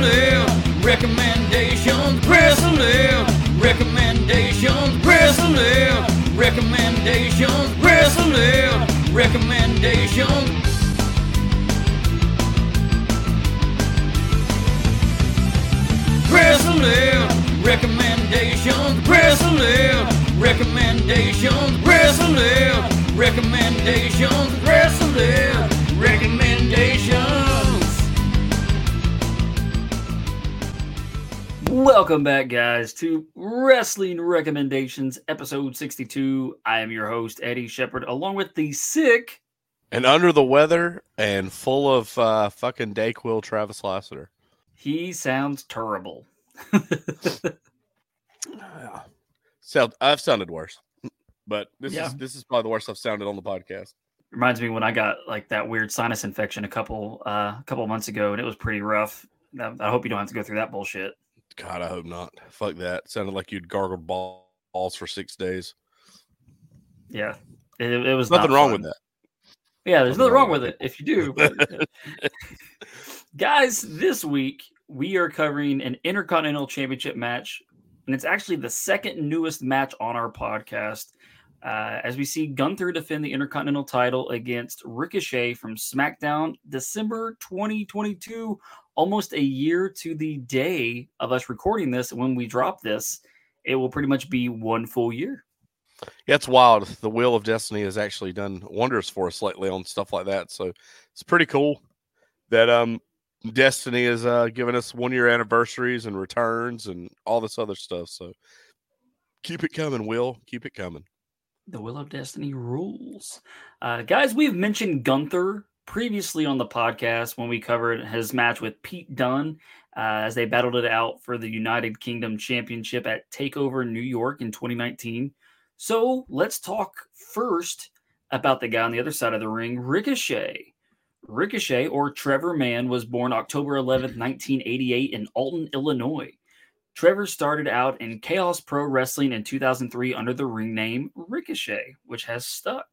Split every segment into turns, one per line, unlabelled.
wrestling recommendations, wrestling recommendations, wrestling recommendations, wrestling recommendations. Wrestling recommendations, wrestling recommendations, wrestling recommendations, wrestling
Welcome back, guys, to Wrestling Recommendations, episode 62. I am your host, Eddy Shepard, along with the sick.
and under the weather and full of uh, fucking Dayquil Travis Lassiter.
He sounds terrible.
So I've sounded worse, but this
Yeah.
is this is probably the worst I've sounded on the podcast.
Reminds me when I got like that weird sinus infection a couple uh, a couple months ago, and it was pretty rough. I I hope you don't have to go through that bullshit.
God, I hope not. Fuck that. Sounded like you'd gargled balls for six days.
Yeah, it, it was
Nothing
not
wrong
fun.
with that.
Yeah, there's
Nothing
wrong
wrong
with it if you do. but- Guys, this week we are covering an Intercontinental Championship match, and it's actually the second newest match on our podcast. Uh, as we see Gunther defend the Intercontinental title against Ricochet from SmackDown, December 2022, almost a year to the day of us recording this. When we drop this, it will pretty much be one full year.
Yeah, it's wild. The wheel of destiny has actually done wonders for us lately on stuff like that. So it's pretty cool that um Destiny has uh given us one year anniversaries and returns and all this other stuff. So keep it coming, Will. Keep it coming.
The Will of Destiny rules. Uh, guys, we've mentioned Gunther previously on the podcast when we covered his match with Pete Dunne uh, as they battled it out for the United Kingdom Championship at TakeOver New York in 2019. So let's talk first about the guy on the other side of the ring, Ricochet. Ricochet, or Trevor Mann, was born October 11th, 1988, in Alton, Illinois. Trevor started out in Chaos Pro Wrestling in 2003 under the ring name Ricochet, which has stuck.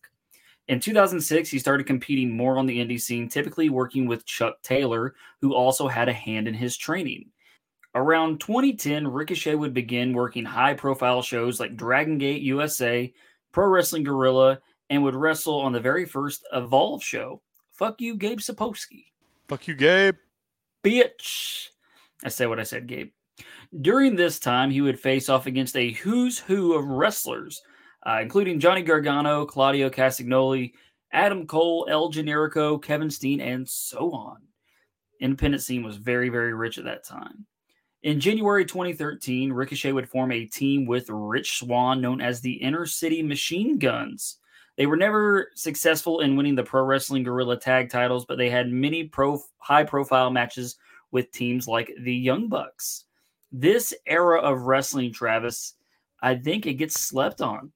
In 2006, he started competing more on the indie scene, typically working with Chuck Taylor, who also had a hand in his training. Around 2010, Ricochet would begin working high profile shows like Dragon Gate USA, Pro Wrestling Guerrilla, and would wrestle on the very first Evolve show. Fuck you, Gabe Sapolsky
Fuck you, Gabe.
bitch. I said what I said, Gabe. During this time, he would face off against a who's who of wrestlers, uh, including Johnny Gargano, Claudio Castagnoli, Adam Cole, El Generico, Kevin Steen, and so on. Independent scene was very, very rich at that time. In January 2013, Ricochet would form a team with Rich Swann known as the Inner City Machine Guns. They were never successful in winning the Pro Wrestling Guerrilla tag titles, but they had many pro high profile matches with teams like the Young Bucks. This era of wrestling, Travis, I think it gets slept on.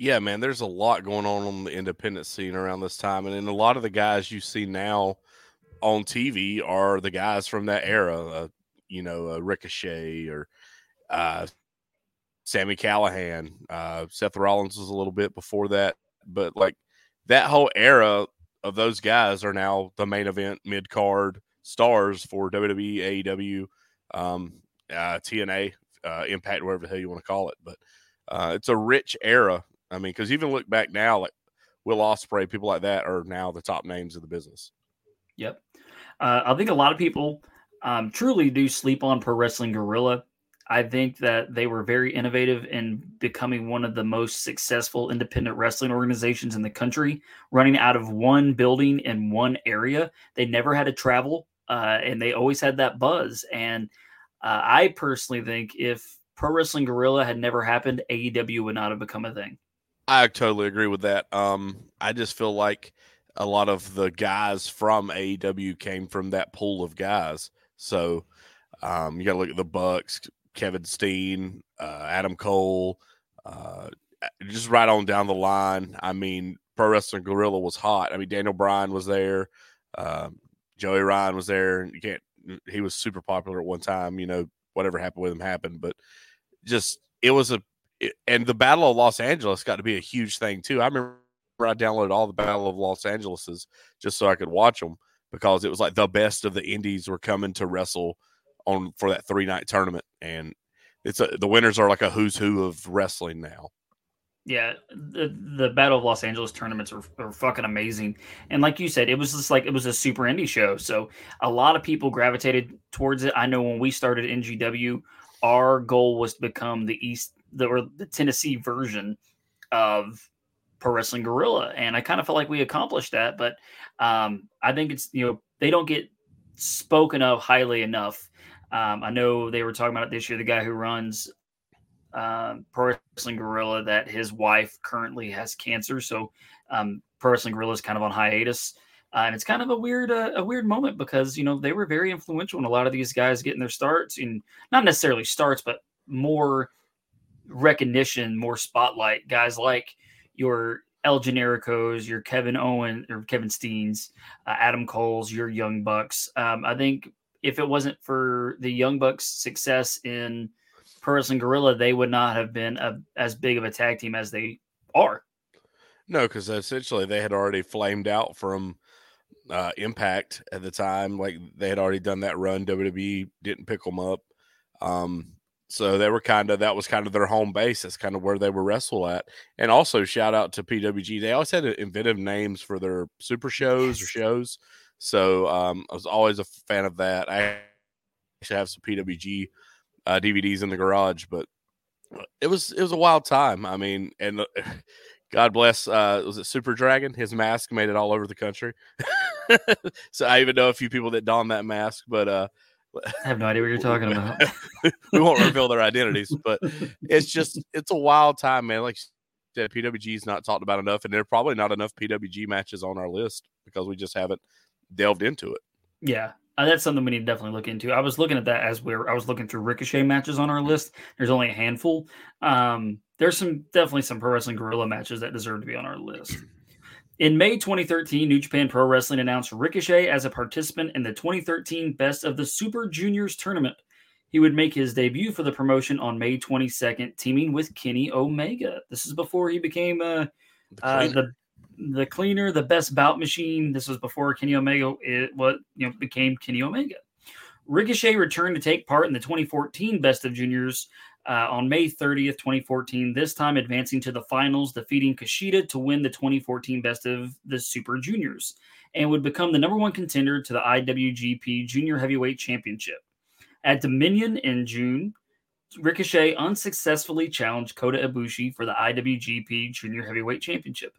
Yeah, man, there's a lot going on on the independent scene around this time. And then a lot of the guys you see now on TV are the guys from that era, uh, you know, uh, Ricochet or uh, Sami Callihan. Uh, Seth Rollins was a little bit before that. But like that whole era of those guys are now the main event mid card stars for WWE, AEW, um, uh, TNA, uh, Impact, whatever the hell you want to call it. But uh, it's a rich era. I mean, because even look back now, like Will Ospreay, people like that are now the top names of the business.
Yep. Uh, I think a lot of people um, truly do sleep on Pro Wrestling Guerrilla. I think that they were very innovative in becoming one of the most successful independent wrestling organizations in the country, running out of one building in one area. They never had to travel, uh, and they always had that buzz. And uh, I personally think if Pro Wrestling Guerrilla had never happened, AEW would not have become a thing.
I totally agree with that. Um, I just feel like a lot of the guys from AEW came from that pool of guys. So um, you got to look at the Bucks, Kevin Steen, uh, Adam Cole, uh, just right on down the line. I mean, Pro Wrestling Guerrilla was hot. I mean, Daniel Bryan was there, um, Joey Ryan was there. You can't. He was super popular at one time. You know, whatever happened with him happened, but just it was a and the Battle of Los Angeles got to be a huge thing too. I remember I downloaded all the Battle of Los Angeleses just so I could watch them because it was like the best of the indies were coming to wrestle on for that three night tournament, and it's a, the winners are like a who's who of wrestling now.
Yeah, the the Battle of Los Angeles tournaments are, are fucking amazing, and like you said, it was just like it was a super indie show, so a lot of people gravitated towards it. I know when we started NGW, our goal was to become the East the or the Tennessee version of Pro Wrestling Guerrilla, and I kind of felt like we accomplished that. But um, I think it's you know they don't get spoken of highly enough. Um, I know they were talking about it this year. The guy who runs um, Pro Wrestling Guerrilla that his wife currently has cancer, so um, Pro Wrestling Guerrilla is kind of on hiatus. Uh, and it's kind of a weird, uh, a weird moment because you know they were very influential in a lot of these guys getting their starts, and not necessarily starts, but more recognition, more spotlight. Guys like your El Genericos, your Kevin Owen or Kevin Steens, uh, Adam Cole's, your Young Bucks. Um, I think if it wasn't for the Young Bucks' success in Pro Wrestling Guerrilla, they would not have been a, as big of a tag team as they are.
No, because essentially they had already flamed out from uh, Impact at the time. Like they had already done that run. WWE didn't pick them up. Um, so they were kind of that was kind of their home base. That's kind of where they were wrestle at. And also shout out to PWG. They always had inventive names for their super shows or shows. So um, I was always a fan of that. I actually have some PWG uh, DVDs in the garage, but it was it was a wild time. I mean, and uh, God bless. Uh, was it Super Dragon? His mask made it all over the country. so I even know a few people that don that mask, but uh,
I have no idea what you're talking about.
we won't reveal their identities, but it's just it's a wild time, man. Like said, PWG is not talked about enough, and there are probably not enough PWG matches on our list because we just haven't delved into it.
Yeah, uh, that's something we need to definitely look into. I was looking at that as we're I was looking through Ricochet matches on our list. There's only a handful. Um, there's some definitely some pro wrestling guerrilla matches that deserve to be on our list. In May 2013, New Japan Pro Wrestling announced Ricochet as a participant in the 2013 Best of the Super Juniors tournament. He would make his debut for the promotion on May 22nd, teaming with Kenny Omega. This is before he became uh, the, uh, the the cleaner, the best bout machine. This was before Kenny Omega it what you know became Kenny Omega. Ricochet returned to take part in the 2014 Best of Juniors uh, on May 30th, 2014. This time advancing to the finals, defeating Kushida to win the 2014 Best of the Super Juniors, and would become the number one contender to the IWGP Junior Heavyweight Championship. At Dominion in June, Ricochet unsuccessfully challenged Kota Ibushi for the IWGP Junior Heavyweight Championship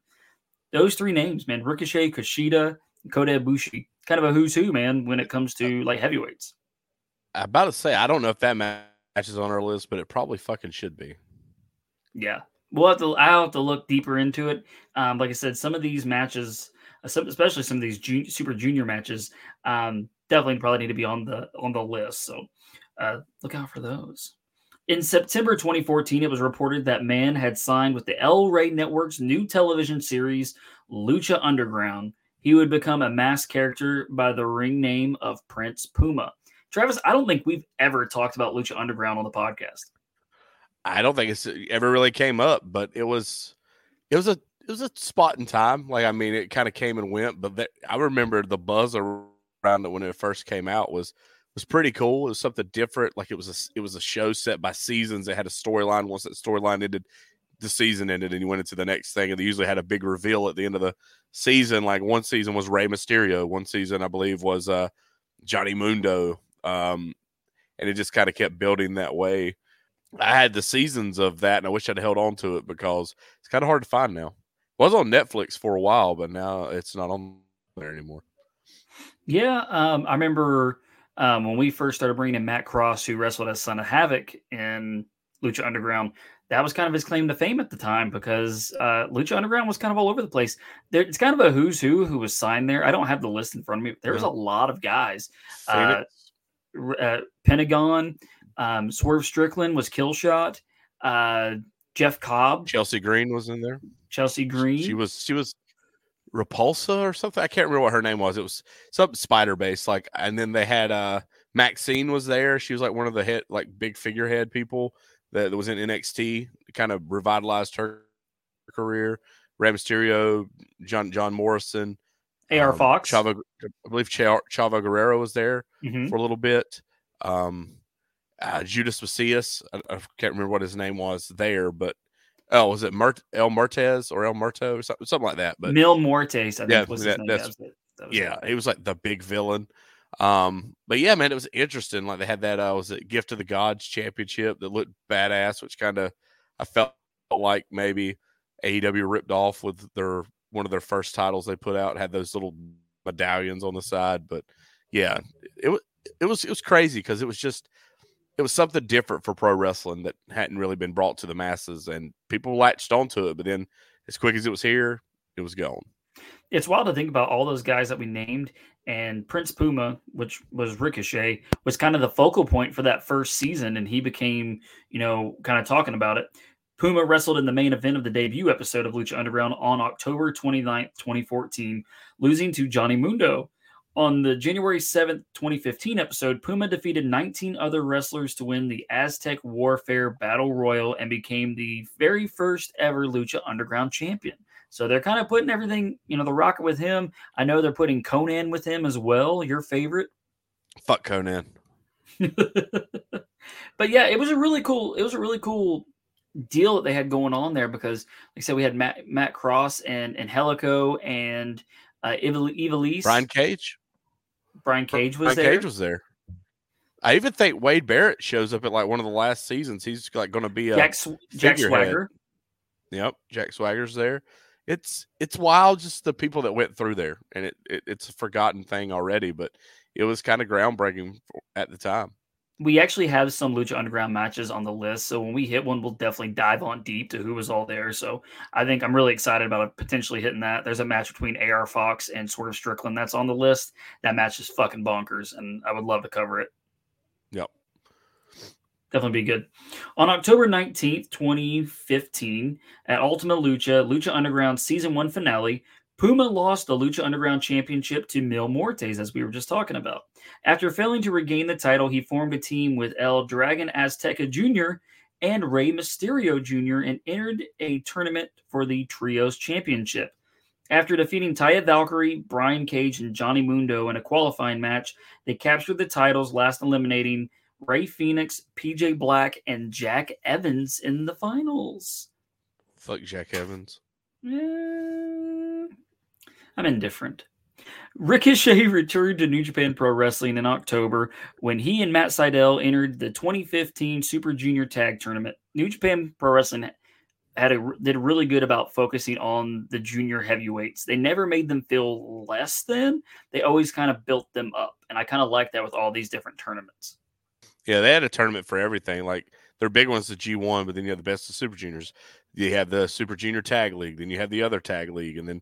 those three names, man, Ricochet, Kushida, Kota Ibushi, kind of a who's who, man, when it comes to like heavyweights.
I'm about to say, I don't know if that match is on our list, but it probably fucking should be.
Yeah, we'll have to. I'll have to look deeper into it. Um, like I said, some of these matches, especially some of these super junior matches, um, definitely probably need to be on the on the list. So uh, look out for those. In September 2014, it was reported that Mann had signed with the El Rey Network's new television series, Lucha Underground. He would become a masked character by the ring name of Prince Puma. Travis, I don't think we've ever talked about Lucha Underground on the podcast.
I don't think it's ever really came up, but it was it was a it was a spot in time. Like I mean, it kind of came and went, but that, I remember the buzz around it when it first came out was was pretty cool. It was something different. Like it was a it was a show set by seasons. It had a storyline. Once that storyline ended, the season ended, and you went into the next thing. And they usually had a big reveal at the end of the season. Like one season was Rey Mysterio. One season, I believe, was uh, Johnny Mundo. Um, and it just kind of kept building that way. I had the seasons of that, and I wish I'd held on to it because it's kind of hard to find now. It was on Netflix for a while, but now it's not on there anymore.
Yeah, um, I remember um, when we first started bringing in Matt Cross, who wrestled as Son of Havoc in Lucha Underground, that was kind of his claim to fame at the time because uh, Lucha Underground was kind of all over the place. There, it's kind of a who's who who was signed there. I don't have the list in front of me. But there was a lot of guys. Uh, uh, Pentagon, um, Swerve Strickland was Killshot. Uh, Jeff Cobb,
Chelsea Green was in there.
Chelsea Green.
She was. She was Repulsa or something. I can't remember what her name was. It was some spider based. Like, and then they had uh Maxine was there. She was like one of the hit like big figurehead people that, that was in NXT. kind of revitalized her career. Rey Mysterio, John John Morrison,
AR um, Fox.
Chavo, I believe Ch- Chavo Guerrero was there mm-hmm. for a little bit. Um, uh, Judas Mesias, I, I, can't remember what his name was there, but oh, was it Mert- El Mertez or El Muerto or something, something like that? But
Mil Muertes, I think
Yeah,
was
that-
his name.
that's-
That was it. That was
yeah, he was like the big villain. Um, but yeah, man, it was interesting. Like they had that uh was it Gift of the Gods championship that looked badass, which kind of I felt like maybe AEW ripped off with their one of their first titles they put out, had those little medallions on the side. But yeah, it was it was it was crazy because it was just it was something different for pro wrestling that hadn't really been brought to the masses and people latched onto it, but then as quick as it was here, it was gone.
it's wild to think about all those guys that we named and prince puma which was ricochet was kind of the focal point for that first season and he became you know kind of talking about it puma wrestled in the main event of the debut episode of lucha underground on october 29th 2014 losing to johnny mundo on the January 7th, 2015 episode, Puma defeated 19 other wrestlers to win the Aztec Warfare Battle Royal and became the very first ever Lucha Underground champion. So they're kind of putting everything, you know, the rocket with him. I know they're putting Konnan with him as well, your favorite.
Fuck Konnan.
but yeah, it was a really cool, it was a really cool deal that they had going on there because like I said, we had Matt Matt Cross and and Helico and uh Evil Ivelisse.
Brian Cage.
Brian Cage was
Brian
there.
Cage was there. I even think Wade Barrett shows up at like one of the last seasons. He's like going to be a
Jack, Sw- Jack. Swagger.
Yep, Jack Swagger's there. It's it's wild just the people that went through there, and it, it it's a forgotten thing already, but it was kind of groundbreaking at the time.
We actually have some Lucha Underground matches on the list. So when we hit one, we'll definitely dive on deep to who was all there. So I think I'm really excited about potentially hitting that. There's a match between AR Fox and Swerve Strickland that's on the list. That match is fucking bonkers, and I would love to cover it.
Yep.
Definitely be good. On October 19th, 2015, at Ultima Lucha, Lucha Underground Season 1 finale, Puma lost the Lucha Underground Championship to Mil Muertes, as we were just talking about. After failing to regain the title, he formed a team with El Dragon Azteca Jr. and Rey Mysterio Jr. and entered a tournament for the Trios Championship. After defeating Taya Valkyrie, Brian Cage, and Johnny Mundo in a qualifying match, they captured the titles, last eliminating Rey Fenix, PJ Black, and Jack Evans in the finals.
Fuck Jack Evans.
Eh, I'm indifferent. Ricochet returned to New Japan Pro Wrestling in October when he and Matt Sydal entered the 2015 Super Junior Tag Tournament. New Japan Pro Wrestling had a did really good about focusing on the junior heavyweights. They never made them feel less than. They always kind of built them up, and I kind of like that with all these different tournaments.
Yeah, they had a tournament for everything. Like their big one's the G one, but then you have the best of Super Juniors. You have the Super Junior Tag League, then you have the other tag league, and then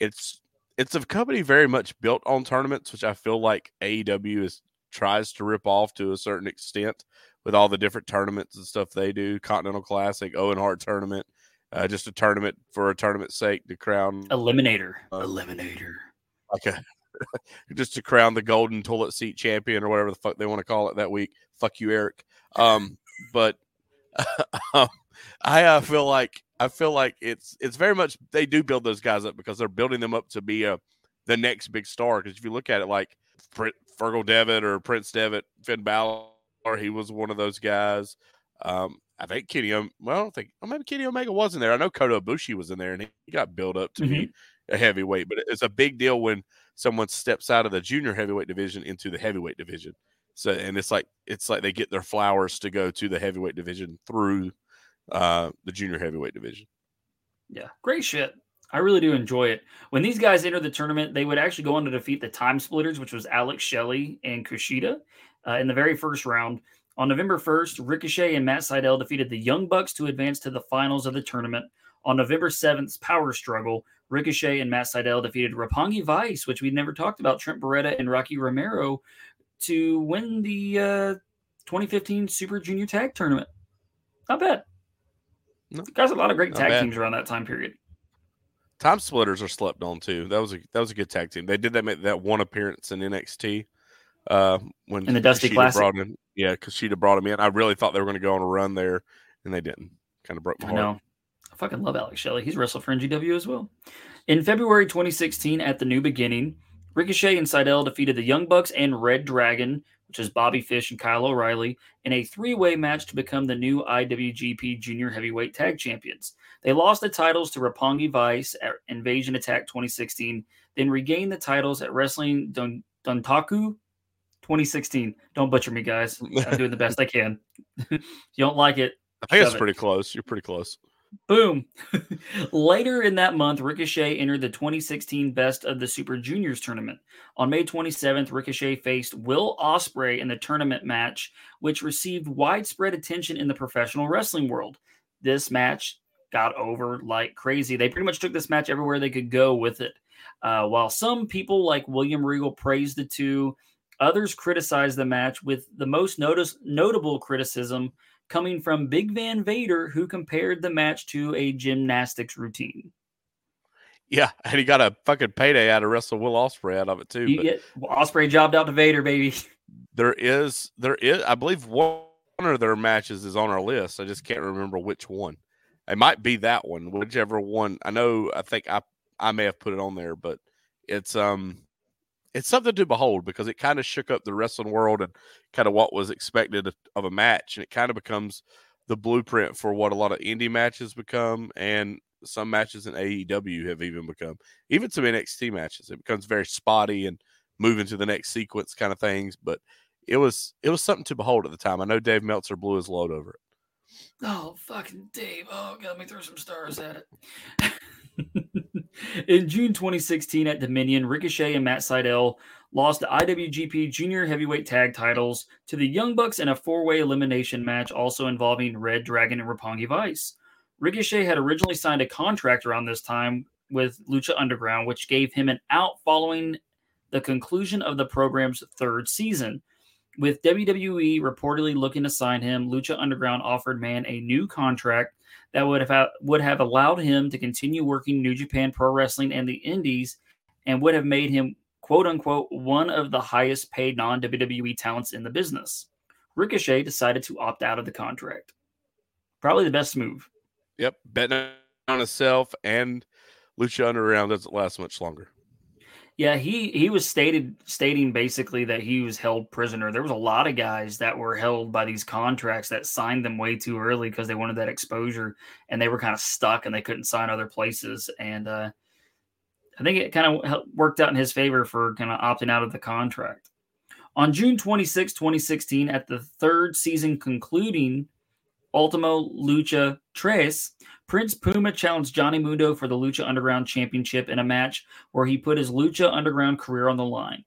it's it's a company very much built on tournaments, which I feel like AEW is tries to rip off to a certain extent with all the different tournaments and stuff they do. Continental Classic, Owen Hart tournament, uh, just a tournament for a tournament's sake to crown
Eliminator,
Uh,
Eliminator.
like a just to crown the golden toilet seat champion or whatever the fuck they want to call it that week. Fuck you, Eric. Um, but um, I uh, feel like I feel like it's it's very much they do build those guys up because they're building them up to be a the next big star. Because if you look at it like Pr- Fergal Devitt or Prince Devitt, Finn Balor, he was one of those guys. Um, I think Kenny, well, I don't think, well, maybe Kenny Omega wasn't there. I know Kota Ibushi was in there, and he, he got built up to be a heavyweight. But it's a big deal when someone steps out of the junior heavyweight division into the heavyweight division. So, and it's like it's like they get their flowers to go to the heavyweight division through uh, the junior heavyweight division.
Yeah, great shit. I really do enjoy it. When these guys entered the tournament, they would actually go on to defeat the Time Splitters, which was Alex Shelley and Kushida, uh, in the very first round. On November 1st, Ricochet and Matt Sydal defeated the Young Bucks to advance to the finals of the tournament. On November 7th, Power Struggle, Ricochet and Matt Sydal defeated Roppongi Vice, which we never talked about, Trent Beretta and Rocky Romero, to win the uh, 2015 Super Junior Tag Tournament. Not bad.
No.
Guys, a lot of great
Not
tag
bad.
teams around that time period.
Time splitters are slept on too. That was a that was a good tag team. They did that make that one appearance in NXT uh, when
In the Dusty
Kushida
Classic?
brought in. Yeah, Kushida brought him in. I really thought they were going to go on a run there, and they didn't. Kind of broke my
I
heart.
know. I fucking love Alex Shelley. He's wrestled for NGW as well. In February 2016, at the New Beginning, Ricochet and Sydal defeated the Young Bucks and Red Dragon, which is Bobby Fish and Kyle O'Reilly, in a three way match to become the new IWGP Junior Heavyweight Tag Champions. They lost the titles to Roppongi Vice at Invasion Attack 2016, then regained the titles at Wrestling Dun- Dontaku 2016. Don't butcher me, guys. I'm doing the best I can. you don't like it.
I think it's
it.
pretty close. You're pretty close.
Boom. Later in that month, Ricochet entered the 2016 Best of the Super Juniors tournament. On May 27th, Ricochet faced Will Ospreay in the tournament match, which received widespread attention in the professional wrestling world. This match got over like crazy. They pretty much took this match everywhere they could go with it. Uh, while some people like William Regal praised the two, others criticized the match, with the most notice- notable criticism coming from Big Van Vader, who compared the match to a gymnastics routine.
Yeah, and he got a fucking payday out of Wrestle Will Ospreay out of it too.
You
but
get Ospreay jobbed out to Vader, baby.
there is, there is, I believe one of their matches is on our list. I just can't remember which one. It might be that one, whichever one. I know. I think I I may have put it on there, but it's um it's something to behold because it kind of shook up the wrestling world and kind of what was expected of a match, and it kind of becomes the blueprint for what a lot of indie matches become, and some matches in AEW have even become, even some NXT matches. It becomes very spotty and moving to the next sequence kind of things, but it was it was something to behold at the time. I know Dave Meltzer blew his load over it.
Oh, fucking Dave. Oh, God, let me throw some stars at it. In June 2016 at Dominion, Ricochet and Matt Sydal lost the IWGP Junior Heavyweight Tag titles to the Young Bucks in a four way elimination match, also involving Red Dragon and Roppongi Vice. Ricochet had originally signed a contract around this time with Lucha Underground, which gave him an out following the conclusion of the program's third season. With WWE reportedly looking to sign him, Lucha Underground offered Mann a new contract that would have would have allowed him to continue working New Japan Pro Wrestling and the Indies, and would have made him quote unquote one of the highest paid non WWE talents in the business. Ricochet decided to opt out of the contract. Probably the best move.
Yep, betting on himself and Lucha Underground doesn't last much longer.
Yeah, he he was stated stating basically that he was held prisoner. There was a lot of guys that were held by these contracts that signed them way too early because they wanted that exposure, and they were kind of stuck and they couldn't sign other places. And uh, I think it kind of worked out in his favor for kind of opting out of the contract. On June 26, 2016, at the third season concluding Ultimo Lucha Tres, Prince Puma challenged Johnny Mundo for the Lucha Underground Championship in a match where he put his Lucha Underground career on the line.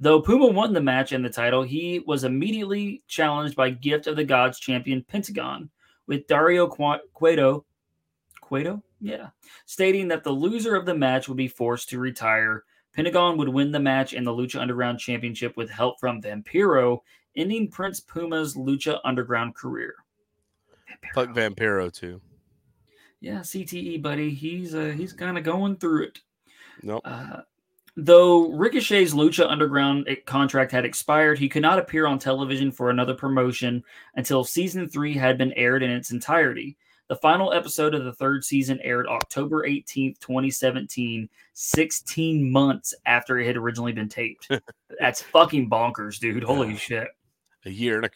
Though Puma won the match and the title, he was immediately challenged by Gift of the Gods champion Pentagon, with Dario Cueto, Cueto, yeah, stating that the loser of the match would be forced to retire. Pentagon would win the match and the Lucha Underground Championship with help from Vampiro, ending Prince Puma's Lucha Underground career.
Fuck Vampiro too.
Yeah, CTE, buddy. He's uh, he's kind of going through it.
Nope.
Uh, though Ricochet's Lucha Underground eh, contract had expired, he could not appear on television for another promotion until season three had been aired in its entirety. The final episode of the third season aired October 18th, 2017, 16 months after it had originally been taped. That's fucking bonkers, dude. Holy shit.
a year and a it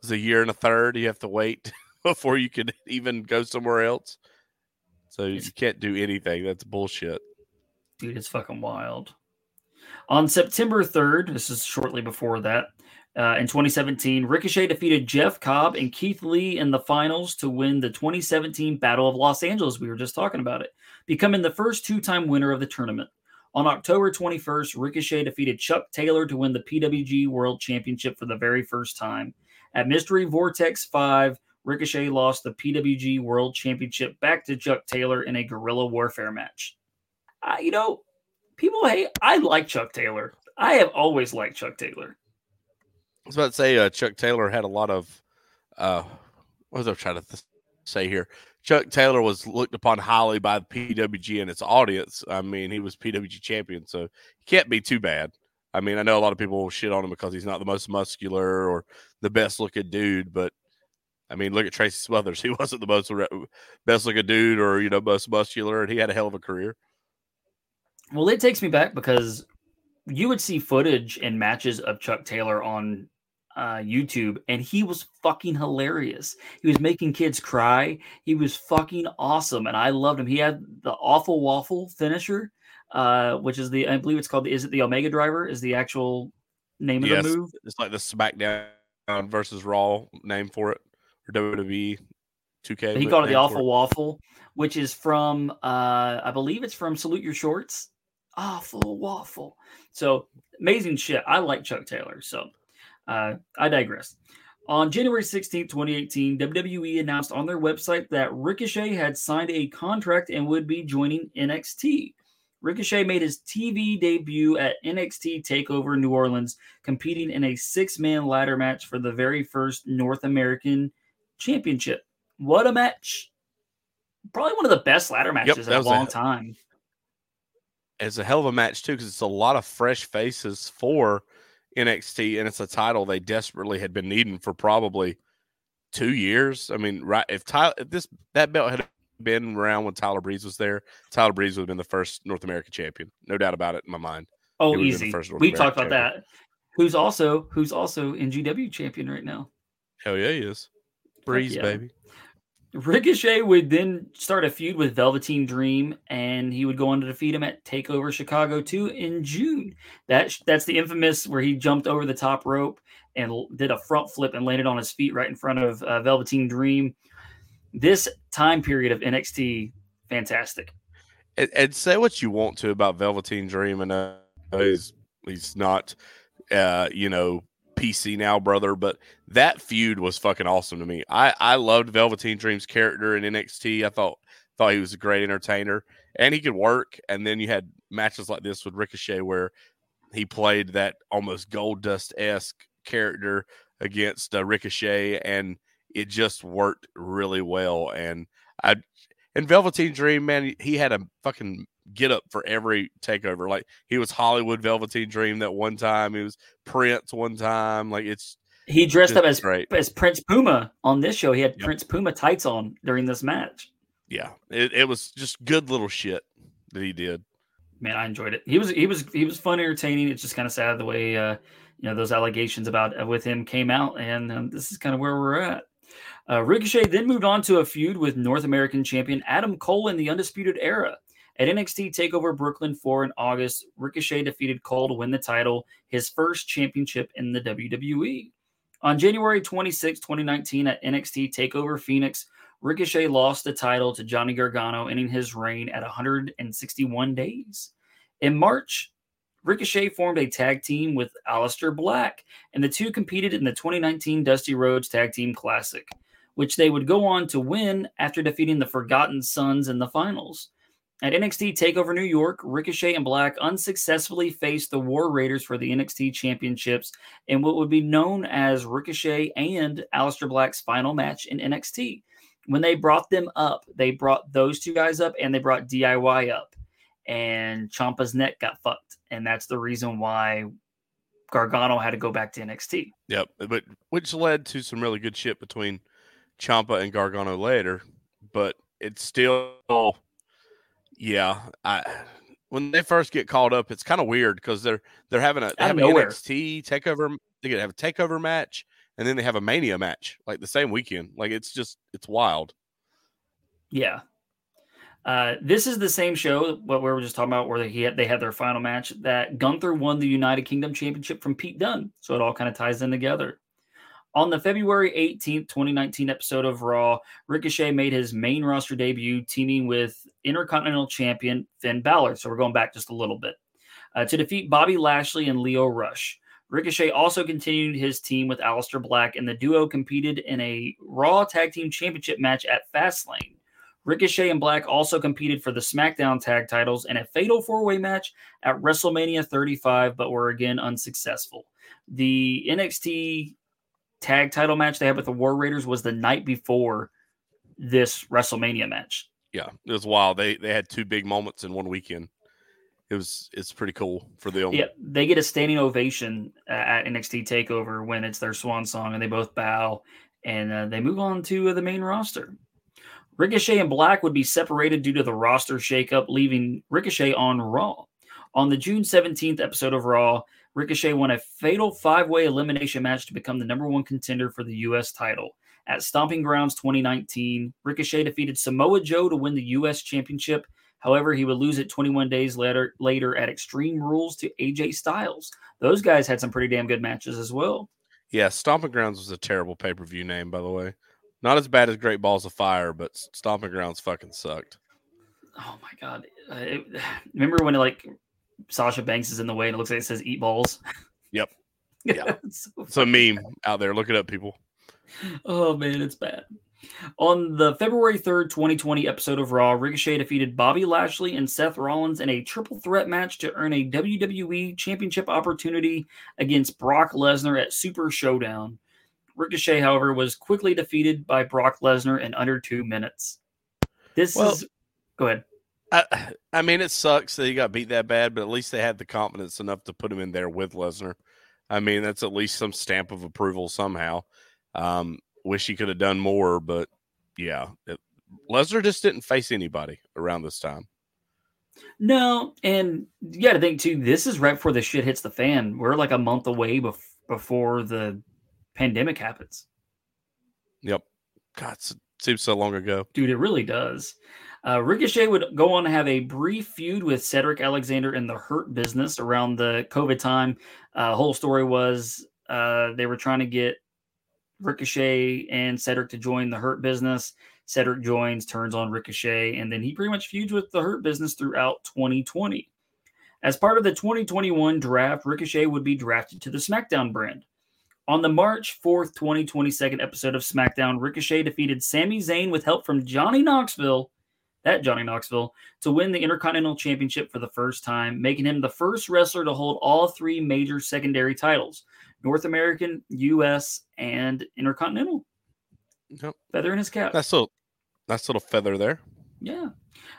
was a year and a third. You have to wait before you can even go somewhere else. So you can't do anything. That's bullshit.
Dude, it's fucking wild. On September 3rd, this is shortly before that, uh, in 2017, Ricochet defeated Jeff Cobb and Keith Lee in the finals to win the 2017 Battle of Los Angeles. We were just talking about it, becoming the first two time winner of the tournament. On October 21st, Ricochet defeated Chuck Taylor to win the PWG World Championship for the very first time. At Mystery Vortex 5, Ricochet lost the PWG World Championship back to Chuck Taylor in a guerrilla warfare match. You know, people hate. I like Chuck Taylor. I have always liked Chuck Taylor.
I was about to say uh, Chuck Taylor had a lot of uh what was I trying to th- say here? Chuck Taylor was looked upon highly by the PWG and its audience. I mean, he was PWG champion, so he can't be too bad. I mean, I know a lot of people will shit on him because he's not the most muscular or the best looking dude, but I mean, look at Tracy Smothers. He wasn't the most re- best looking dude or you know most muscular, and he had a hell of a career.
Well, it takes me back because you would see footage and matches of Chuck Taylor on uh, YouTube, and he was fucking hilarious. He was making kids cry. He was fucking awesome, and I loved him. He had the awful waffle finisher, uh, which is the I believe it's called. The, is it the Omega Driver? Is the actual name of
Yes,
the move?
it's like the SmackDown versus Raw name for it, or WWE 2K.
He called it the awful waffle, which is from uh, I believe it's from Salute Your Shorts. Awful waffle. So amazing shit. I like Chuck Taylor. So uh, I digress. On January 16, 2018, WWE announced on their website that Ricochet had signed a contract and would be joining NXT. Ricochet made his TV debut at NXT TakeOver New Orleans, competing in a six man ladder match for the very first North American Championship. What a match! Probably one of the best ladder matches
that
in a
was a-
long time.
It's a hell of a match too, because it's a lot of fresh faces for NXT, and it's a title they desperately had been needing for probably two years. I mean, right? If Tyler, if this that belt had been around when Tyler Breeze was there, Tyler Breeze would have been the first North American champion, no doubt about it in my mind.
Oh, easy. We talked
American
about that. Who's also who's also in GW champion right now?
Hell yeah, he is. Breeze,
yeah.
baby.
Ricochet would then start a feud with Velveteen Dream, and he would go on to defeat him at Takeover Chicago 2 in June. That that's the infamous where he jumped over the top rope and did a front flip and landed on his feet right in front of uh, Velveteen Dream. This time period of NXT, fantastic.
And, and say what you want to about Velveteen Dream, and uh, he's he's not, uh, you know, PC now, brother. But that feud was fucking awesome to me. I I loved Velveteen Dream's character in NXT. I thought thought he was a great entertainer, and he could work. And then you had matches like this with Ricochet, where he played that almost Gold Dust esque character against uh, Ricochet, and it just worked really well. And I and Velveteen Dream, man, he- he had a fucking get up for every takeover. Like he was Hollywood Velveteen Dream that one time. He was Prince one time. Like it's
He dressed up as
great.
as Prince Puma on this show. He had
Yep.
Prince Puma tights on during this match.
Yeah, it, it was just good little shit that he did.
man, I enjoyed it. He was he was he was fun, entertaining. It's just kind of sad the way uh, you know those allegations about uh, with him came out, and um, this is kind of where we're at. Uh, Ricochet then moved on to a feud with North American champion Adam Cole in the Undisputed Era. At NXT Takeover Brooklyn 4 in August, Ricochet defeated Cole to win the title, his first championship in the WWE. On January 26, 2019, at NXT Takeover Phoenix, Ricochet lost the title to Johnny Gargano, ending his reign at 161 days. In March, Ricochet formed a tag team with Aleister Black, and the two competed in the 2019 Dusty Rhodes Tag Team Classic, which they would go on to win after defeating the Forgotten Sons in the finals. At NXT TakeOver New York, Ricochet and Black unsuccessfully faced the War Raiders for the NXT Championships in what would be known as Ricochet and Aleister Black's final match in NXT. When they brought them up, they brought those two guys up and they brought DIY up and Ciampa's neck got fucked, and that's the reason why Gargano had to go back to NXT.
Yep, but which led to some really good shit between Ciampa and Gargano later. But it's still, yeah. I when they first get called up, it's kind of weird because they're they're having a they have an. NXT takeover. They could have a takeover match, and then they have a Mania match like the same weekend. Like it's just it's wild.
Yeah. Uh, this is the same show what we were just talking about, where they had they had their final match. That Gunther won the United Kingdom Championship from Pete Dunne, so it all kind of ties in together. On the February 18th, 2019 episode of Raw, Ricochet made his main roster debut, teaming with Intercontinental Champion Finn Balor. So we're going back just a little bit uh, to defeat Bobby Lashley and Lio Rush. Ricochet also continued his team with Aleister Black, and the duo competed in a Raw Tag Team Championship match at Fastlane. Ricochet and Black also competed for the SmackDown tag titles in a fatal four way match at WrestleMania 35, but were again unsuccessful. The NXT tag title match they had with the War Raiders was the night before this WrestleMania match.
Yeah, it was wild. They they had two big moments in one weekend. It was it's pretty cool for them.
Yeah, they get a standing ovation at NXT Takeover when it's their swan song, and they both bow and uh, they move on to uh, the main roster. Ricochet and Black would be separated due to the roster shakeup, leaving Ricochet on Raw. On the June 17th episode of Raw, Ricochet won a fatal five way elimination match to become the number one contender for the U.S. title. At Stomping Grounds 2019, Ricochet defeated Samoa Joe to win the U.S. Championship. However, he would lose it 21 days later, later at Extreme Rules to AJ Styles. Those guys had some pretty damn good matches as well.
Yeah, Stomping Grounds was a terrible pay per view name, by the way. Not as bad as Great Balls of Fire, but Stomping Grounds fucking sucked.
Oh my god! Uh, remember when like Sasha Banks is in the way and it looks like it says "Eat Balls"?
Yep. Yeah.
it's, so
It's a meme out there. Look it up, people.
Oh man, it's bad. On the February 3rd, 2020 episode of Raw, Ricochet defeated Bobby Lashley and Seth Rollins in a triple threat match to earn a WWE Championship opportunity against Brock Lesnar at Super Showdown. Ricochet, however, was quickly defeated by Brock Lesnar in under two minutes. This
Well-
is. Go ahead.
I, I mean, it sucks that he got beat that bad, but at least they had the confidence enough to put him in there with Lesnar. I mean, that's at least some stamp of approval somehow. Um, wish he could have done more, but yeah, it, Lesnar just didn't face anybody around this time.
No, and you got to think too. This is right before the shit hits the fan. We're like a month away bef- before the pandemic happens.
Yep. God, it seems so long ago.
Dude, it really does. Uh, Ricochet would go on to have a brief feud with Cedric Alexander in the Hurt Business around the COVID time. Uh, whole story was uh, they were trying to get Ricochet and Cedric to join the Hurt Business. Cedric joins, turns on Ricochet, and then he pretty much feuds with the Hurt Business throughout 2020. As part of the 2021 draft, Ricochet would be drafted to the SmackDown brand. On the March 4th, 2022 episode of SmackDown, Ricochet defeated Sami Zayn with help from Johnny Knoxville, that Johnny Knoxville, to win the Intercontinental Championship for the first time, making him the first wrestler to hold all three major secondary titles North American, US, and Intercontinental.
Yep.
Feather in his cap.
Nice little, nice little feather there.
Yeah.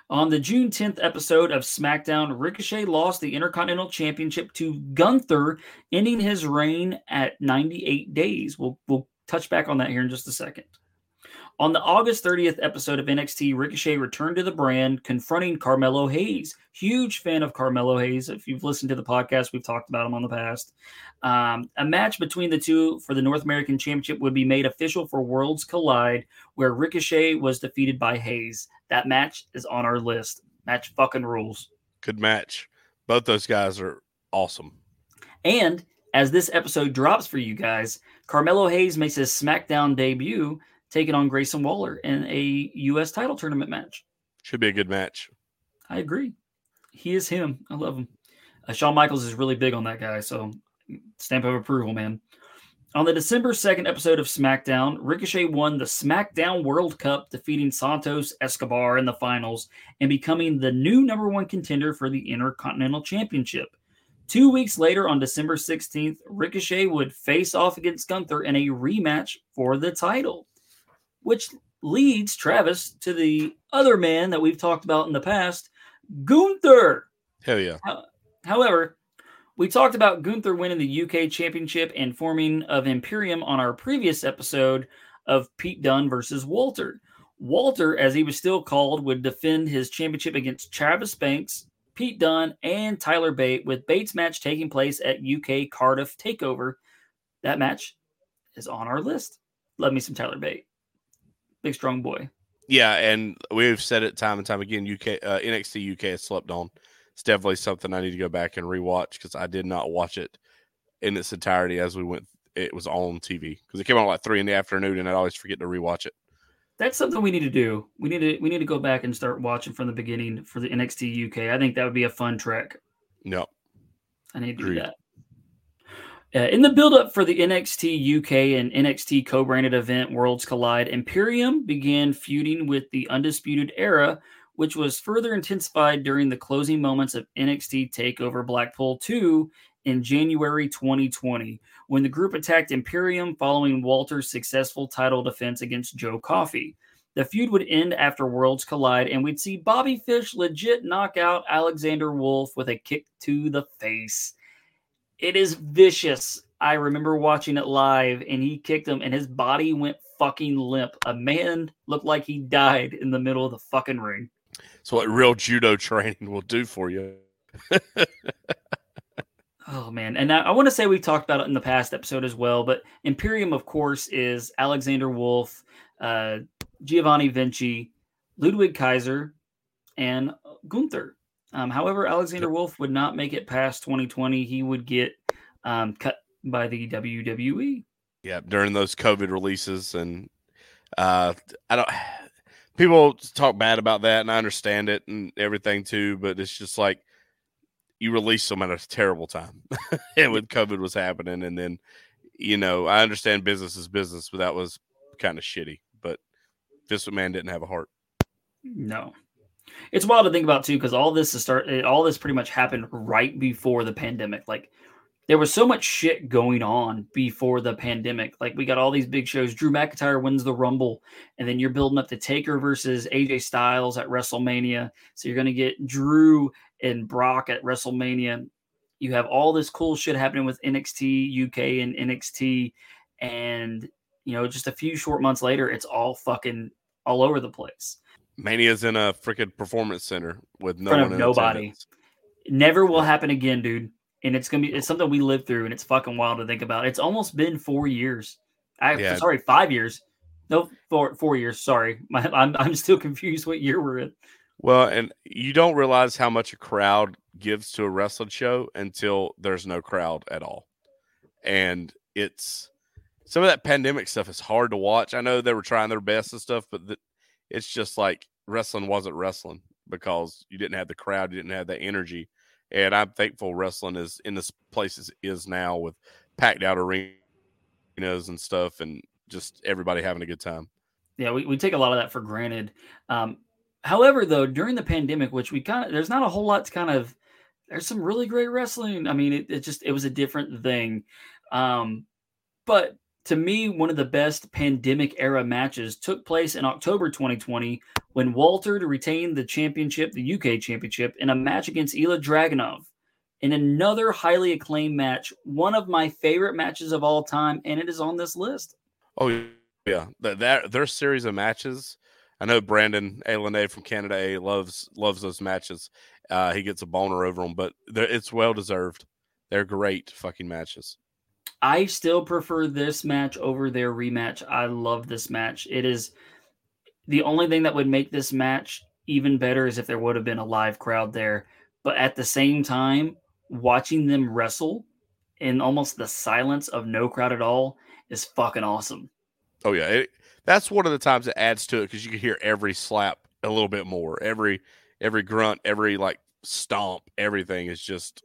On the June 10th episode of SmackDown, Ricochet lost the Intercontinental Championship to Gunther, ending his reign at 98 days. We'll, we'll touch back on that here in just a second. On the August 30th episode of NXT, Ricochet returned to the brand, confronting Carmelo Hayes. Huge fan of Carmelo Hayes. If you've listened to the podcast, we've talked about him on the past. Um, a match between the two for the North American Championship would be made official for Worlds Collide, where Ricochet was defeated by Hayes. That match is on our list. Match fucking rules.
Good match. Both those guys are awesome.
And as this episode drops for you guys, Carmelo Hayes makes his SmackDown debut, taking on Grayson Waller in a U.S. title tournament match.
Should be a good match.
I agree. He is him. I love him. Uh, Shawn Michaels is really big on that guy, so stamp of approval, man. On the December 2nd episode of SmackDown, Ricochet won the SmackDown World Cup, defeating Santos Escobar in the finals and becoming the new number one contender for the Intercontinental Championship. Two weeks later, on December 16th, Ricochet would face off against Gunther in a rematch for the title, which leads Travis to the other man that we've talked about in the past, Gunther.
Hell yeah.
However, we talked about Gunther winning the UK Championship and forming of Imperium on our previous episode of Pete Dunne versus Walter. Walter, as he was still called, would defend his championship against Travis Banks, Pete Dunne, and Tyler Bate, with Bates' match taking place at UK Cardiff Takeover. That match is on our list. Love me some Tyler Bate. Big strong boy.
Yeah, and we've said it time and time again. UK uh, NXT UK has slept on. It's definitely something I need to go back and rewatch because I did not watch it in its entirety as we went. It was on TV because it came on like three in the afternoon, and I always forget to rewatch it.
That's something we need to do. We need to we need to go back and start watching from the beginning for the NXT UK. I think that would be a fun trek.
No,
I need to
Agreed.
do that. Uh, in the build-up for the NXT UK and NXT co-branded event Worlds Collide, Imperium began feuding with the Undisputed Era, which was further intensified during the closing moments of NXT Takeover Blackpool 2 in January 2020, when the group attacked Imperium following Walter's successful title defense against Joe Coffey. The feud would end after Worlds Collide, and we'd see Bobby Fish legit knock out Alexander Wolfe with a kick to the face. It is vicious. I remember watching it live, and he kicked him, and his body went fucking limp. A man looked like he died in the middle of the fucking ring.
it's what real judo training will do for you.
Oh man, and I, I want to say we talked about it in the past episode as well, but Imperium, of course, is Alexander Wolfe, uh, Giovanni Vinci, Ludwig Kaiser, and Gunther. Um, however, Alexander Wolfe would not make it past 2020. He would get um, cut by the WWE.
Yeah, during those COVID releases, and uh, I don't. People talk bad about that, and I understand it and everything too. But it's just like you released them at a terrible time, and when COVID was happening, and then you know I understand business is business, but that was kind of shitty. But Vince McMahon didn't have a heart.
No, it's wild to think about too, because all this is start. All this pretty much happened right before the pandemic. Like there was so much shit going on before the pandemic. Like we got all these big shows. Drew McIntyre wins the Rumble, and then you're building up the Taker versus AJ Styles at WrestleMania. So you're gonna get Drew and Brock at WrestleMania. You have all this cool shit happening with NXT UK and NXT, and you know, just a few short months later, it's all fucking all over the place.
Mania's in a freaking performance center with no one
nobody.
attendance.
Never will happen again, dude. And it's gonna be it's something we lived through, and it's fucking wild to think about. It's almost been four years. I
Yeah.
sorry, five years. No, four four years. Sorry, My, I'm I'm still confused what year we're in.
Well, and you don't realize how much a crowd gives to a wrestling show until there's no crowd at all. And it's some of that pandemic stuff is hard to watch. I know they were trying their best and stuff, but the, it's just like wrestling wasn't wrestling because you didn't have the crowd, you didn't have that energy. And I'm thankful wrestling is in this place it is now with packed out arenas and stuff and just everybody having a good time.
Yeah, we, we take a lot of that for granted. Um, however, though, during the pandemic, which we kind of there's not a whole lot to kind of there's some really great wrestling. I mean, it, it just it was a different thing. Um, but to me, one of the best pandemic era matches took place in October 2020 when Walter retained the championship, the UK championship, in a match against Ilja Dragunov. In another highly acclaimed match, one of my favorite matches of all time, and it is on this list.
Oh yeah, that, that their series of matches. I know Brandon Alene from Canada A loves loves those matches. Uh, he gets a boner over them, but it's well deserved. They're great fucking matches.
I still prefer this match over their rematch. I love this match. It is the only thing that would make this match even better is if there would have been a live crowd there. But at the same time, watching them wrestle in almost the silence of no crowd at all is fucking awesome.
Oh yeah, it, that's one of the times it adds to it because you can hear every slap a little bit more. Every every grunt, every like stomp, everything is just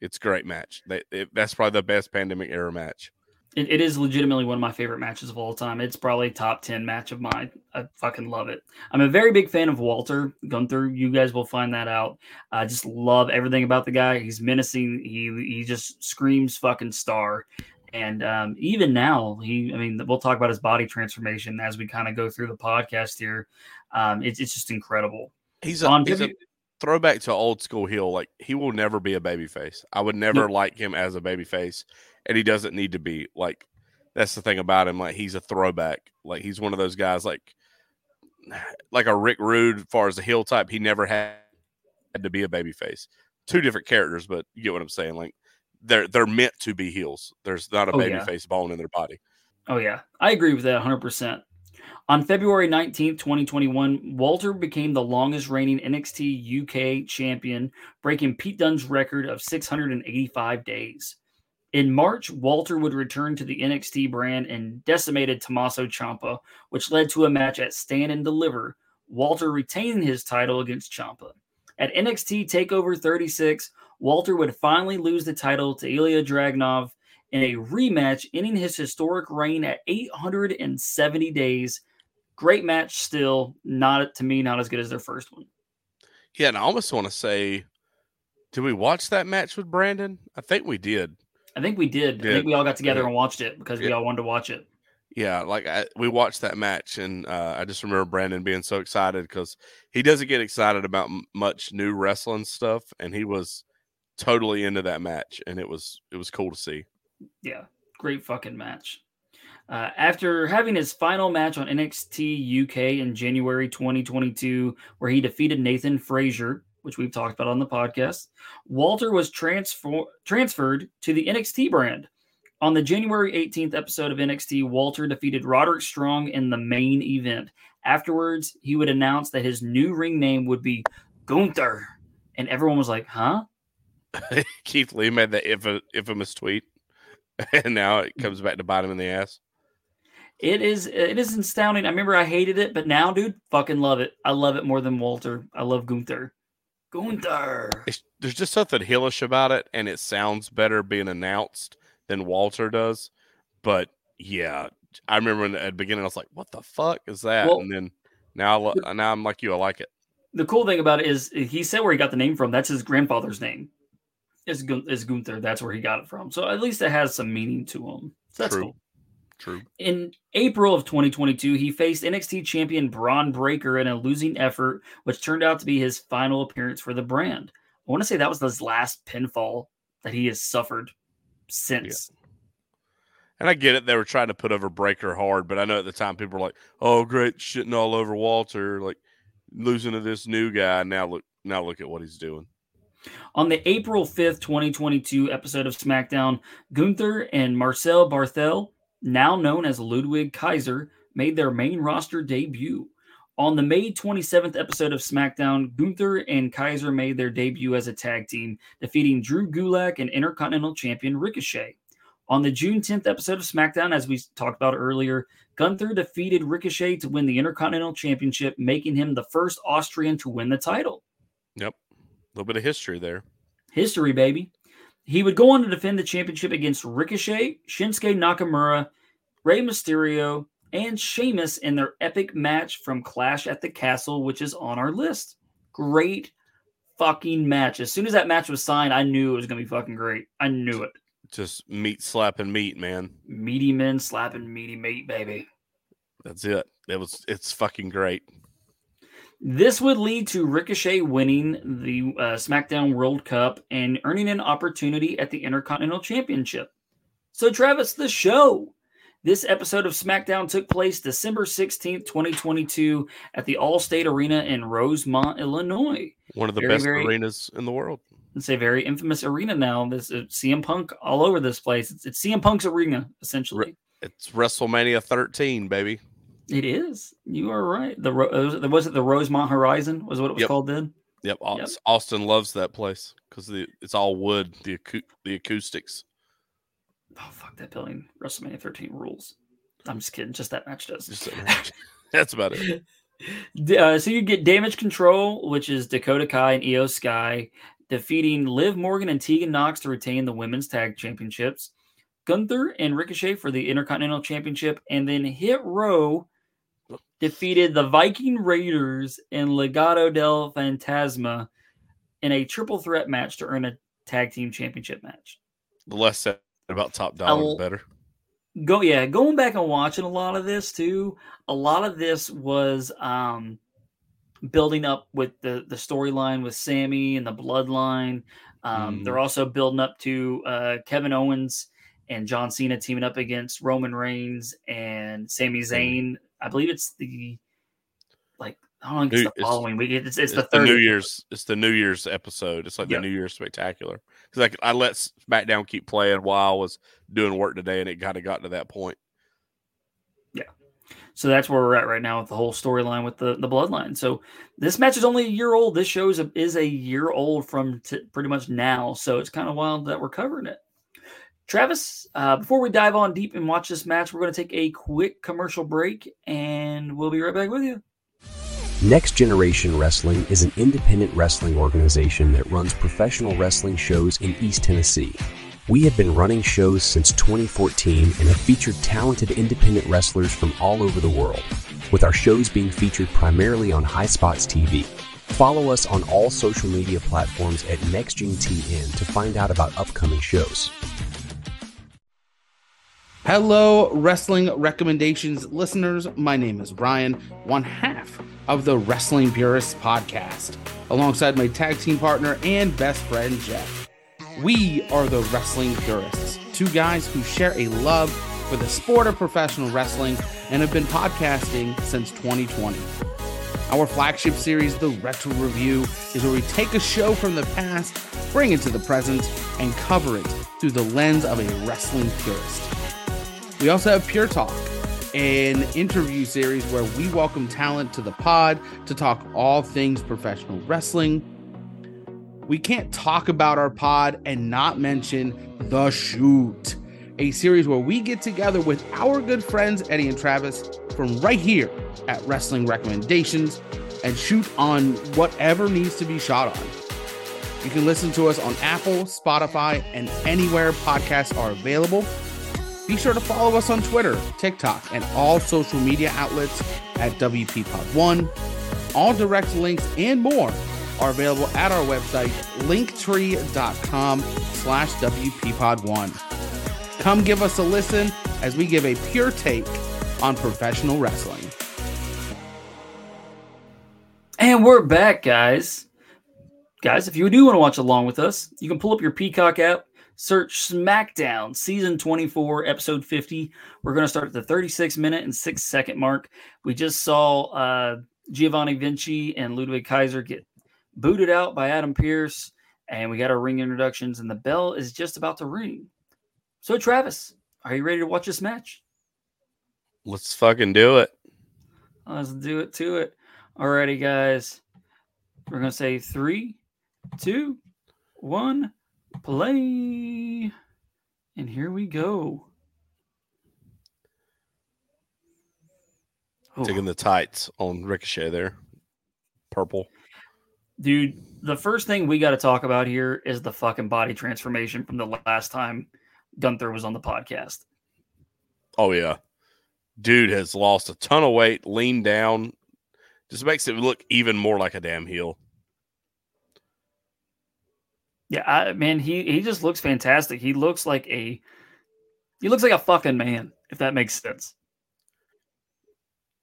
it's a great match. They, it, that's probably the best pandemic era match.
It, it is legitimately one of my favorite matches of all time. It's probably top 10 match of mine. I fucking love it. I'm a very big fan of Walter Gunther. You guys will find that out. I just love everything about the guy. He's menacing. He he just screams fucking star. And um, even now, he I mean, we'll talk about his body transformation as we kind of go through the podcast here. Um, it's it's just incredible.
He's a,
On
he's a
W-
throwback to old school heel. Like he will never be a baby face. I would never like him as a baby face, and he doesn't need to be. Like that's the thing about him. Like he's a throwback. Like he's one of those guys. Like like a Rick Rude, as far as the heel type, he never had, had to be a baby face. Two different characters, but you get what I'm saying. Like they're they're meant to be heels. There's not a
Oh,
baby
yeah.
face bone in their body.
Oh, yeah. I agree with that 100%. On February 19th, 2021, Walter became the longest reigning NXT UK champion, breaking Pete Dunne's record of 685 days. In March, Walter would return to the NXT brand and decimated Tommaso Ciampa, which led to a match at Stand and Deliver. Walter retaining his title against Ciampa. At NXT TakeOver 36, Walter would finally lose the title to Ilja Dragunov in a rematch, ending his historic reign at 870 days. Great match, still not to me, not as good as their first one.
Yeah, and I almost want to say, did we watch that match with Brandon? I think we did.
I think we did. I think we all got together
Yeah.
and watched it because we all wanted to watch it.
Yeah, like I, we watched that match, and uh, I just remember Brandon being so excited because he doesn't get excited about m- much new wrestling stuff, and he was totally into that match, and it was it was cool to see.
Yeah, great fucking match. Uh, after having his final match on NXT UK in January 2022, where he defeated Nathan Frazer, which we've talked about on the podcast, Walter was transfer- transferred to the NXT brand. On the January 18th episode of NXT, Walter defeated Roderick Strong in the main event. Afterwards, he would announce that his new ring name would be Gunther. And everyone was like, huh?
Keith Lee made that inf- infamous tweet, and now it comes back to bite him in the ass.
It is it is astounding. I remember I hated it, but now, dude, fucking love it. I love it more than Walter. I love Gunther. Gunther.
It's, there's just something hillish about it, and it sounds better being announced than Walter does. But yeah, I remember in the, at the beginning, I was like, "What the fuck is that?"
Well-
and then now, I now I'm like you, I like it.
The cool thing about it is he said where he got the name from. That's his grandfather's name. Is Gun- is Gunther. That's where he got it from. So at least it has some meaning to him. So that's
True.
cool.
True.
In April of 2022, he faced NXT champion Bron Breakker in a losing effort, which turned out to be his final appearance for the brand. I want to say that was his last pinfall that he has suffered since.
And I get it; they were trying to put over Breakker hard, but I know at the time people were like, "Oh, great, shitting all over Walter, like losing to this new guy." Now look, now look at what he's doing.
On the April 5th, 2022 episode of SmackDown, Gunther and Marcel Barthel, now known as Ludwig Kaiser, made their main roster debut. On the May 27th episode of SmackDown, Gunther and Kaiser made their debut as a tag team, defeating Drew Gulak and Intercontinental Champion Ricochet. On the June 10th episode of SmackDown, as we talked about earlier, Gunther defeated Ricochet to win the Intercontinental Championship, making him the first Austrian to win the title.
Yep, a little bit of history there.
History, baby. He would go on to defend the championship against Ricochet, Shinsuke Nakamura, Rey Mysterio, and Sheamus in their epic match from Clash at the Castle, which is on our list. Great fucking match. As soon as that match was signed, I knew it was going to be fucking great. I knew it.
Just meat slapping meat, man.
Meaty men slapping meaty meat, baby.
That's it. It was. It's fucking great.
This would lead to Ricochet winning the uh, SmackDown World Cup and earning an opportunity at the Intercontinental Championship. So, Travis, the show. This episode of SmackDown took place December 16th, 2022, at the Allstate Arena in Rosemont, Illinois.
One of the
Very,
best
very-
arenas in the world.
It's a very infamous arena now. This uh, CM Punk all over this place. It's, it's CM Punk's arena, essentially.
It's WrestleMania 13, baby.
It is. You are right. The Ro- uh, was it- the Rosemont Horizon? Was what it was
Yep.
called then?
Yep.
Yep.
Austin loves that place because it's all wood. The acou- the acoustics.
Oh fuck that building! WrestleMania 13 rules. I'm just kidding. Just that match does.
Just that's about it.
Uh, so you get Damage Control, which is Dakota Kai and Iyo Sky, defeating Liv Morgan and Tegan Nox to retain the women's tag championships. Gunther and Ricochet for the Intercontinental Championship, and then Hit Row defeated the Viking Raiders and Legado del Fantasma in a triple threat match to earn a tag team championship match.
The less said about Top
Dolla,
the better.
go yeah going back and watching a lot of this too a lot of this was um building up with the the storyline with Sami and the bloodline um
Mhm.
they're also building up to uh kevin owens and john cena teaming up against roman reigns and Sami zayn i believe it's the like i don't know if it's the following week it's, it's,
It's,
the
the,
third
New Year's. It's the New Year's episode. It's like
Yeah.
the New Year's spectacular. Because like I let SmackDown keep playing while I was doing work today, and it kind of got to that point.
Yeah, so that's where we're at right now with the whole storyline with the, the bloodline. So this match is only a year old. This show is a, is a year old from t- pretty much now. So it's kind of wild that we're covering it. Travis, uh, before we dive on deep and watch this match, we're going to take a quick commercial break and we'll be right back with you.
Next Generation Wrestling is an independent wrestling organization that runs professional wrestling shows in East Tennessee. We have been running shows since 2014 and have featured talented independent wrestlers from all over the world, with our shows being featured primarily on High Spots TV. Follow us on all social media platforms at NextGenTN to find out about upcoming shows.
Hello, Wrestling Recommendations listeners. My name is Ryan, one half of the Wrestling Purists podcast, alongside my tag team partner and best friend, Jeff. We are the Wrestling Purists, two guys who share a love for the sport of professional wrestling and have been podcasting since 2020. Our flagship series, The Retro Review, is where we take a show from the past, bring it to the present, and cover it through the lens of a wrestling purist. We also have Pure Talk, an interview series where we welcome talent to the pod to talk all things professional wrestling. We can't talk about our pod and not mention The Shoot, a series where we get together with our good friends Eddie and Travis from right here at Wrestling Recommendations and shoot on whatever needs to be shot on. You can listen to us on Apple, Spotify, and anywhere podcasts are available. Be sure to follow us on Twitter, TikTok, and all social media outlets at WPPod1. All direct links and more are available at our website, linktree.com slash WPPod1. Come give us a listen as we give a pure take on professional wrestling.
And we're back, guys. Guys, if you do want to watch along with us, you can pull up your Peacock app, search SmackDown Season 24, Episode 50. We're going to start at the 36 minute and 6 second mark. We just saw uh, Giovanni Vinci and Ludwig Kaiser get booted out by Adam Pearce, and we got our ring introductions, and the bell is just about to ring. So, Travis, are you ready to watch this match?
Let's fucking do it.
Let's do it to it. Alrighty, guys. We're gonna say three, two, one, play. And here we go. Oh,
Taking the tights on Ricochet there. Purple.
dude, the first thing we got to talk about here is the fucking body transformation from the last time Gunther was on the podcast.
Oh yeah. Dude has lost a ton of weight, leaned down. Just makes it look even more like a damn heel.
Yeah, I, man, he he just looks fantastic. He looks like a he looks like a fucking man, if that makes sense.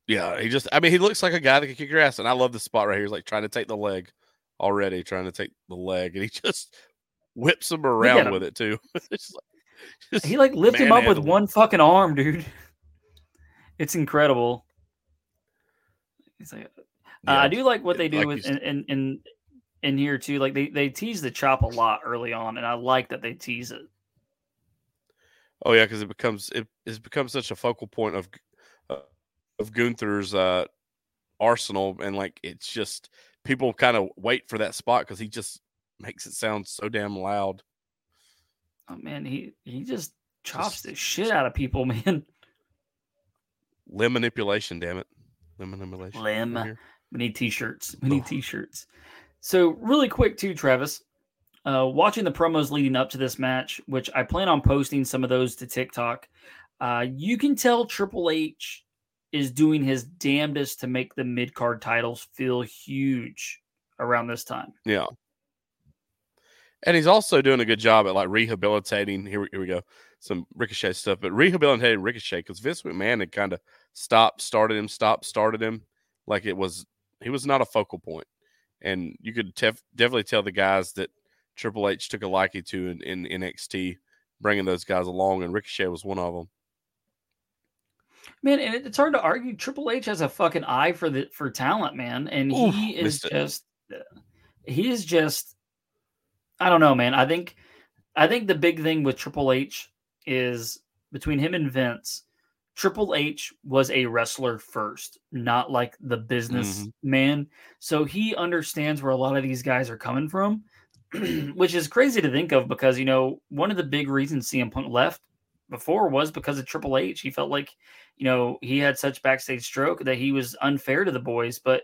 Yeah, he just I mean he looks like a guy that can kick your ass. And I love the spot right here. He's like trying to take the leg already, trying to take the leg, and he just whips him around
him.
with it too. It's like- just
He like lifted him up with
manhandling.
one fucking arm, dude. It's incredible. It's like Uh, I do like what they do
like
with in, in in in here too. Like they they tease the chop a lot early on, and I like that they tease it.
Oh yeah, because it becomes it has become such a focal point of uh, of Gunther's uh, arsenal, and like it's just people kind of wait for that spot because he just makes it sound so damn loud.
Oh man, he he just chops
Just-
the shit out of people, man.
Limb manipulation, damn it, limb manipulation.
Limb. We need t-shirts. We need
Oh.
t-shirts. So really quick too, Travis. Uh, watching the promos leading up to this match, which I plan on posting some of those to TikTok. Uh, you can tell Triple H is doing his damnedest to make the mid card titles feel huge around this time.
Yeah. And he's also doing a good job at like rehabilitating. Here, we- here we go. Some Ricochet stuff, but rehabilitating Ricochet because Vince McMahon had kind of stopped, started him, stopped, started him. Like it was, he was not a focal point. And you could tef- definitely tell the guys that Triple H took a liking to in, in NXT, bringing those guys along. And Ricochet was one of them.
Man, and it- it's hard to argue. Triple H has a fucking eye for the for talent, man, and
Oof,
he is
missed it.
just he is just I don't know, man. I think I think the big thing with Triple H is between him and Vince. Triple H was a wrestler first, not like the business
Mhm.
man. So he understands where a lot of these guys are coming from, which is crazy to think of because you know one of the big reasons CM Punk left before was because of Triple H. He felt like you know, he had such backstage stroke that he was unfair to the boys. But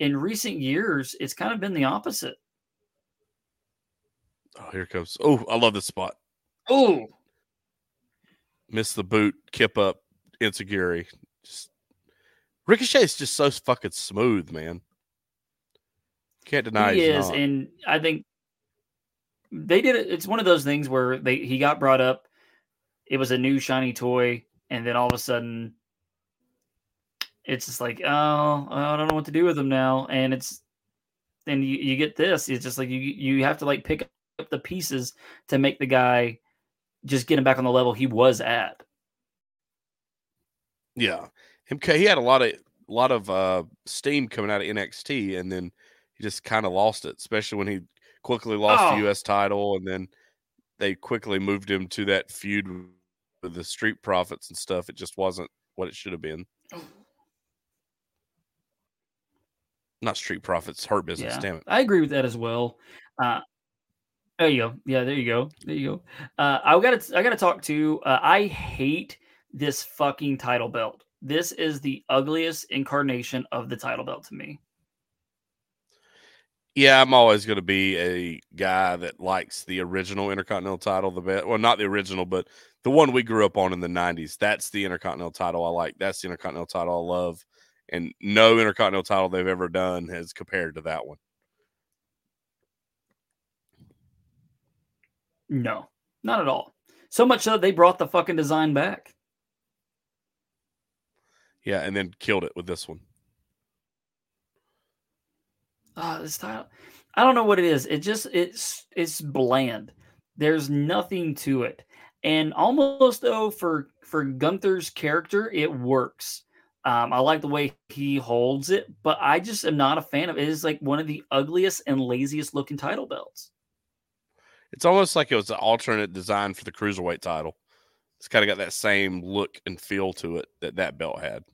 in recent years, it's kind of been the opposite.
Oh, here it comes. Oh, I love this spot.
Oh,
Miss the boot, kip up, insecurity. Just is just so fucking smooth, man. Can't deny
he is,
not.
and I think they did it. It's one of those things where they he got brought up. It was a new shiny toy, and then all of a sudden, it's just like, oh, I don't know what to do with him now, and it's then you, you get this. It's just like you you have to like pick up the pieces to make the guy just get him back on the level he was at.
Yeah, him. He had a lot of a lot of uh, steam coming out of NXT, and then he just kind of lost it, especially when he quickly lost
Oh.
the U.S. title, and then they quickly moved him to that feud with the Street Profits and stuff. It just wasn't what it should have been. Not Street Profits, Hurt Business.
Yeah,
Damn it.
I agree with that as well. Uh, there you go. Yeah, there you go. There you go. Uh, I got to. I got to talk to. Uh, I hate this fucking title belt. This is the ugliest incarnation of the title belt to me.
Yeah, I'm always going to be a guy that likes the original Intercontinental title the best. Well, not the original, but the one we grew up on in the 90s. That's the Intercontinental title I like. That's the Intercontinental title I love. And no Intercontinental title they've ever done has compared to that one.
No, not at all. So much so that they brought the fucking design back.
Yeah, and then killed it with this one.
Ah, this title. I don't know what it is. It just it's it's bland. There's nothing to it. And almost though for for Gunther's character, it works. Um, I like the way he holds it, but I just am not a fan of it. It is like one of the ugliest and laziest looking title belts.
It's almost like it was an alternate design for the Cruiserweight title. It's kind of got that same look and feel to it that that belt had.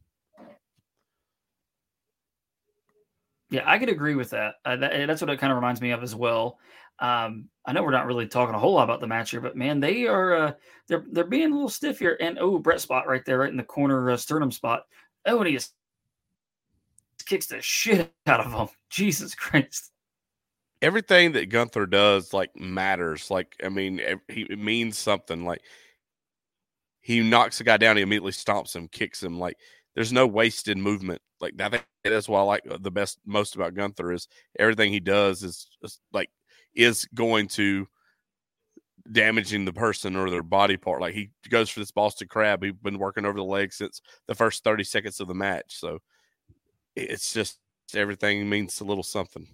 Yeah, I could agree with that. Uh, that that's what it kind of reminds me of as well. Um, I know we're not really talking a whole lot about the match here, but man, they are uh, they're they're being a little stiff here. And oh, Brett spot right there, right in the corner uh, sternum spot. Oh, and he just kicks the shit out of him. Jesus Christ!
everything that Gunther does like matters. Like, I mean, he it means something. Like, he knocks a guy down, he immediately stomps him, kicks him. Like, there's no wasted movement. Like, I think that's why I like uh, the best most about Gunther is everything he does is, like is going to damaging the person or their body part. Like he goes for this Boston Crab. He's been working over the leg since the first 30 seconds of the match. So it's just everything means a little something.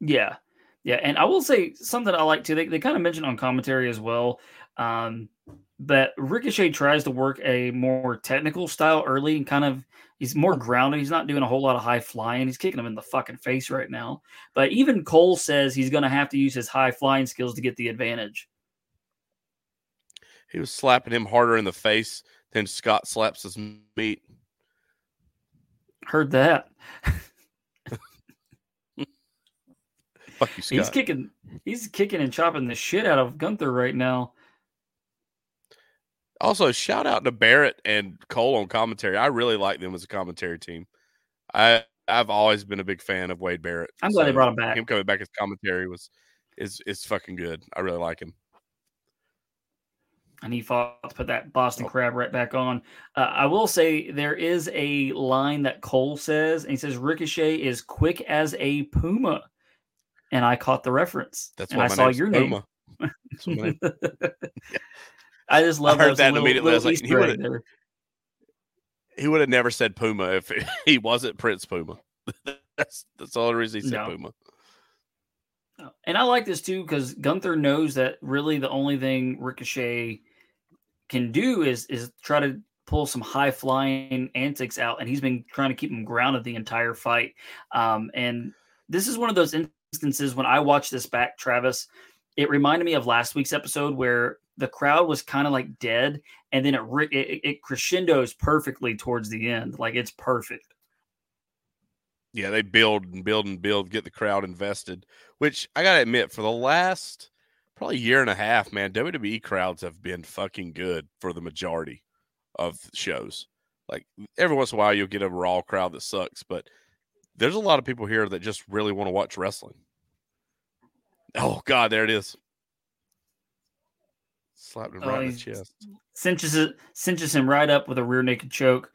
Yeah, yeah, and I will say something I like too. They they kind of mentioned on commentary as well. Um, that Ricochet tries to work a more technical style early and kind of he's more grounded. He's not doing a whole lot of high flying. He's kicking him in the fucking face right now. But even Cole says he's going to have to use his high flying skills to get the advantage.
He was slapping him harder in the face than Scott slaps his meat.
Heard that.
Fuck you, Scott.
He's kicking. He's kicking and chopping the shit out of Gunther right now.
Also, shout out to Barrett and Cole on commentary. I really like them as a commentary team. I I've always been a big fan of Wade Barrett.
I'm glad they brought him back.
Him coming back as commentary was is is fucking good. I really like him.
and he fought to put that Boston
Oh.
Crab right back on. Uh, I will say there is a line that Cole says, and he says Ricochet is quick as a puma, and I caught the reference.
That's
and
why
I saw your
Puma. That's what my
name. I just love
I heard that
little,
immediately. I was
little
like, he would've- he would have never said Puma if he wasn't Prince Puma. that's that's the only reason he said
No.
Puma.
And I like this too because Gunther knows that really the only thing Ricochet can do is is try to pull some high flying antics out, and he's been trying to keep him grounded the entire fight. Um, and this is one of those instances when I watched this back, Travis. It reminded me of last week's episode where the crowd was kind of like dead, and then it, it it crescendos perfectly towards the end. Like it's perfect.
Yeah, they build and build and build, get the crowd invested. Which I gotta admit, for the last probably year and a half, man, WWE crowds have been fucking good for the majority of shows. Like every once in a while, you'll get a raw crowd that sucks, but there's a lot of people here that just really want to watch wrestling. Oh God, there it is. Slapped him
Oh,
right in the chest.
cinches it, cinches him right up with a rear naked choke,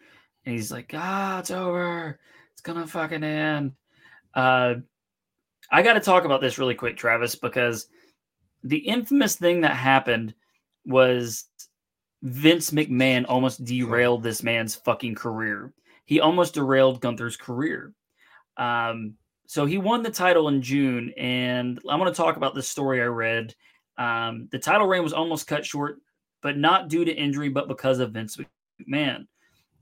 and he's like, "Ah, it's over. It's gonna fucking end." Uh, I got to talk about this really quick, Travis, because the infamous thing that happened was Vince McMahon almost derailed this man's fucking career. He almost derailed Gunther's career. Um, so he won the title in June, and I'm going to talk about this story I read. Um, the title reign was almost cut short but not due to injury, but because of Vince McMahon.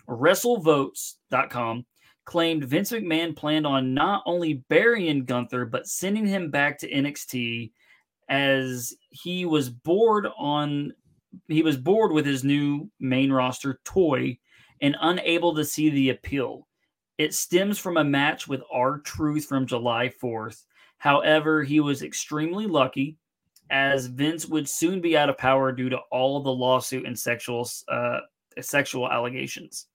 WrestleVotes.com claimed Vince McMahon planned on not only burying Gunther, but sending him back to NXT as he was bored on he was bored with his new main roster toy and unable to see the appeal. It stems from a match with R-Truth from July 4th. However, he was extremely lucky as Vince would soon be out of power due to all of the lawsuit and sexual uh, sexual allegations.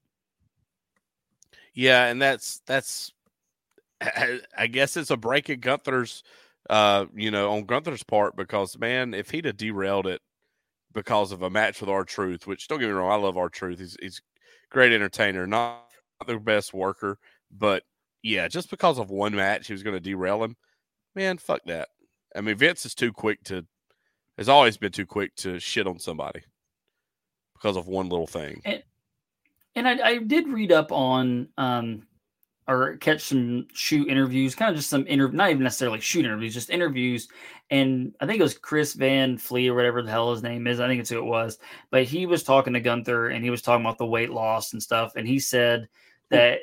Yeah, and that's that's I, guess it's a break at Gunther's uh, you know, on Gunther's part because man, if he'd have derailed it because of a match with R-Truth, which don't get me wrong, I love R-Truth. He's he's great entertainer, not the best worker, but yeah, just because of one match, he was going to derail him. Man, fuck that. I mean, Vince is too quick to has always been too quick to shit on somebody because of one little thing.
And, and I, I did read up on um, or catch some shoot interviews, kind of just some interview, not even necessarily shoot interviews, just interviews. And I think it was Chris Van Vliet or whatever the hell his name is. I think it's who it was. But he was talking to Gunther and he was talking about the weight loss and stuff. And he said that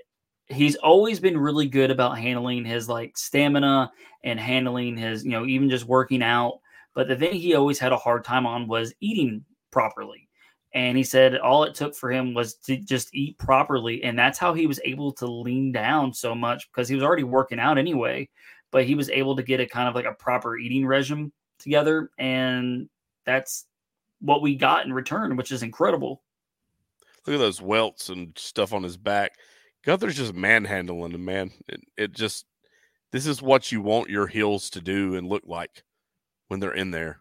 he's always been really good about handling his like stamina and handling his, you know, even just working out. But the thing he always had a hard time on was eating properly. And he said all it took for him was to just eat properly. And that's how he was able to lean down so much because he was already working out anyway. But he was able to get a kind of like a proper eating regime together. And that's what we got in return, which is incredible.
Look at those welts and stuff on his back. Gunther's just manhandling him, man. It, it just, this is what you want your heels to do and look like when they're in there.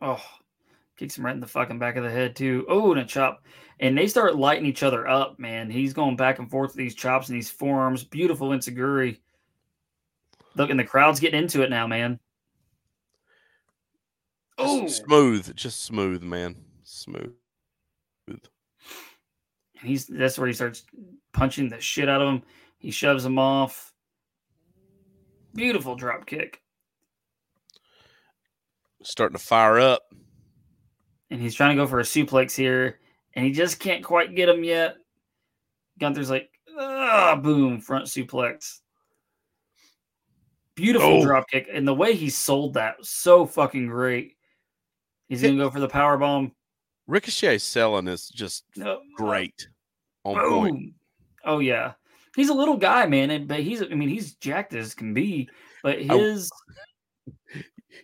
Oh, Kicks him right in the fucking back of the head too. Oh, and a chop. And they start lighting each other up, man. He's going back and forth with these chops and these forearms. Beautiful Enzuigiri. Look, and the crowd's getting into it now, man.
Oh, smooth, just smooth, man, smooth.
And he's that's where he starts punching the shit out of him. He shoves him off. Beautiful drop kick.
Starting to fire up
and he's trying to go for a suplex here, and he just can't quite get him yet. Gunther's like, ah, boom, front suplex. Beautiful oh. drop kick, and the way he sold that was so fucking great. He's gonna go for the power bomb.
Ricochet selling is just no. great. On boom. point.
Oh yeah, he's a little guy, man, and but he's I mean he's jacked as can be, but his.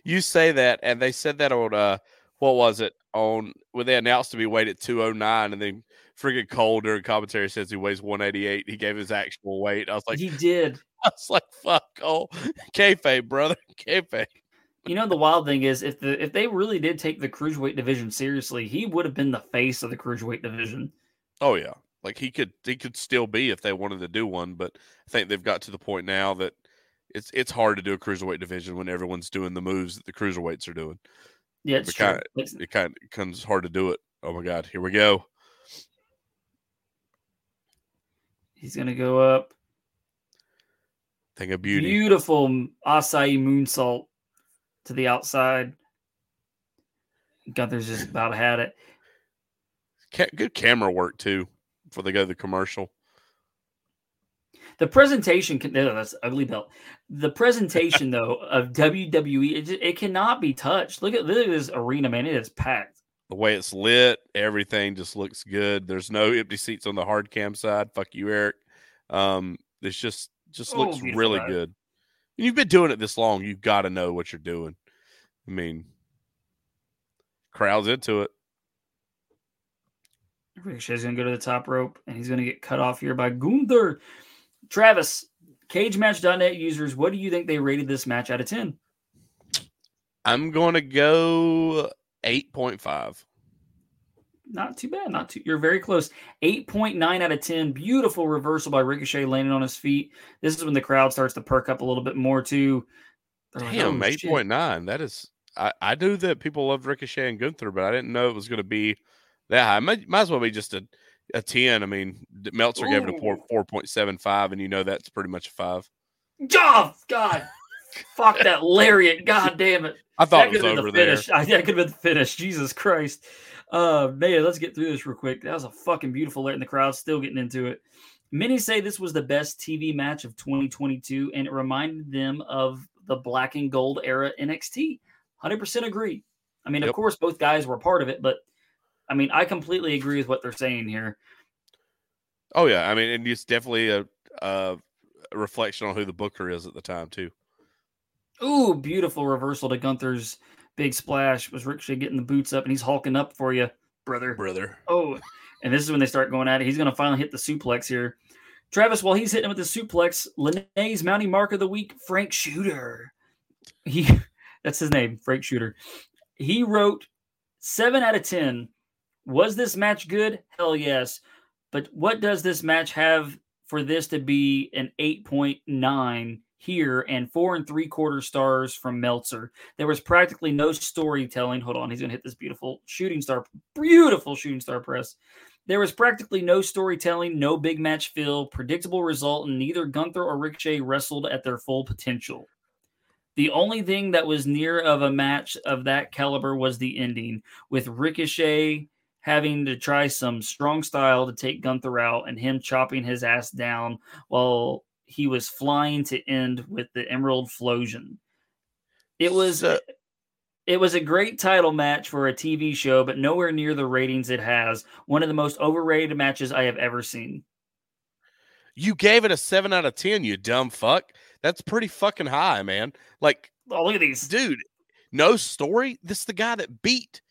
You say that, and they said that on uh, what was it on when they announced to be weighed at 209 and then freaking Cole during commentary says he weighs 188. He gave his actual weight. I was like,
he did.
I was like, fuck Cole. Kayfabe, brother. Kayfabe.
You know the wild thing is if the if they really did take the cruiserweight division seriously, he would have been the face of the cruiserweight division.
Oh yeah. Like he could he could still be if they wanted to do one, but I think they've got to the point now that it's it's hard to do a cruiserweight division when everyone's doing the moves that the cruiserweights are doing.
Yeah, it's
it kind of, it kind of comes hard to do it. Oh my god, here we go.
He's gonna go up.
Thing of beauty.
Beautiful Asai moonsault to the outside. Gunther's just about had it.
Good camera work too before they go to the commercial.
The presentation can no, that's ugly belt. The presentation though of WWE, it, just, it cannot be touched. Look at look at this arena, man. It is packed.
The way it's lit, everything just looks good. There's no empty seats on the hard cam side. Fuck you, Eric. Um, it's just just oh, looks really good. you've been doing it this long, you've got to know what you're doing. I mean, crowds into it.
Ricochet's gonna go to the top rope, and he's gonna get cut off here by Gunther. Travis, cagematch.net users, what do you think they rated this match out of 10?
I'm going to go 8.5.
Not too bad. Not too. You're very close. 8.9 out of 10. Beautiful reversal by Ricochet landing on his feet. This is when the crowd starts to perk up a little bit more, too.
Damn, oh, 8.9. That is. I, I knew that people loved Ricochet and Gunther, but I didn't know it was going to be that high. Might, might as well be just a a 10. I mean, Meltzer Ooh. gave it a 4, 4.75, and you know that's pretty much a five.
Oh, God. Fuck that lariat. God damn it.
I thought
that
it was over
the
there.
finish. I, that could have been the finish. Jesus Christ. Uh, man, let's get through this real quick. That was a fucking beautiful lariat, and the crowd's still getting into it. Many say this was the best TV match of 2022, and it reminded them of the black and gold era NXT. 100% agree. I mean, of course, both guys were part of it, but I mean, I completely agree with what they're saying here.
Oh yeah, I mean, and it's definitely a, a reflection on who the booker is at the time too.
Ooh, beautiful reversal to Gunther's big splash. Was Ricochet getting the boots up, and he's hulking up for you, brother.
Brother,
Oh, and this is when they start going at it. He's going to finally hit the suplex here. Travis, while he's hitting him with the suplex, Lene's mounting mark of the week, Frank Shooter. He, that's his name, Frank Shooter. He wrote seven out of ten. Was this match good? Hell yes. But what does this match have for this to be an eight point nine here and four and three quarter stars from Meltzer? There was practically no storytelling. Hold on, he's going to hit this beautiful shooting star, beautiful shooting star press. There was practically no storytelling, no big match feel, predictable result, and neither Gunther or Ricochet wrestled at their full potential. The only thing that was near of a match of that caliber was the ending, with Ricochet having to try some strong style to take Gunther out and him chopping his ass down while he was flying to end with the Emerald Flosion. It was
So-
it was a great title match for a TV show, but nowhere near the ratings it has. One of the most overrated matches I have ever seen.
you gave it a seven out of ten. You dumb fuck. That's pretty fucking high, man. Like,
Oh, look at these.
dude, no story. This is the guy that beat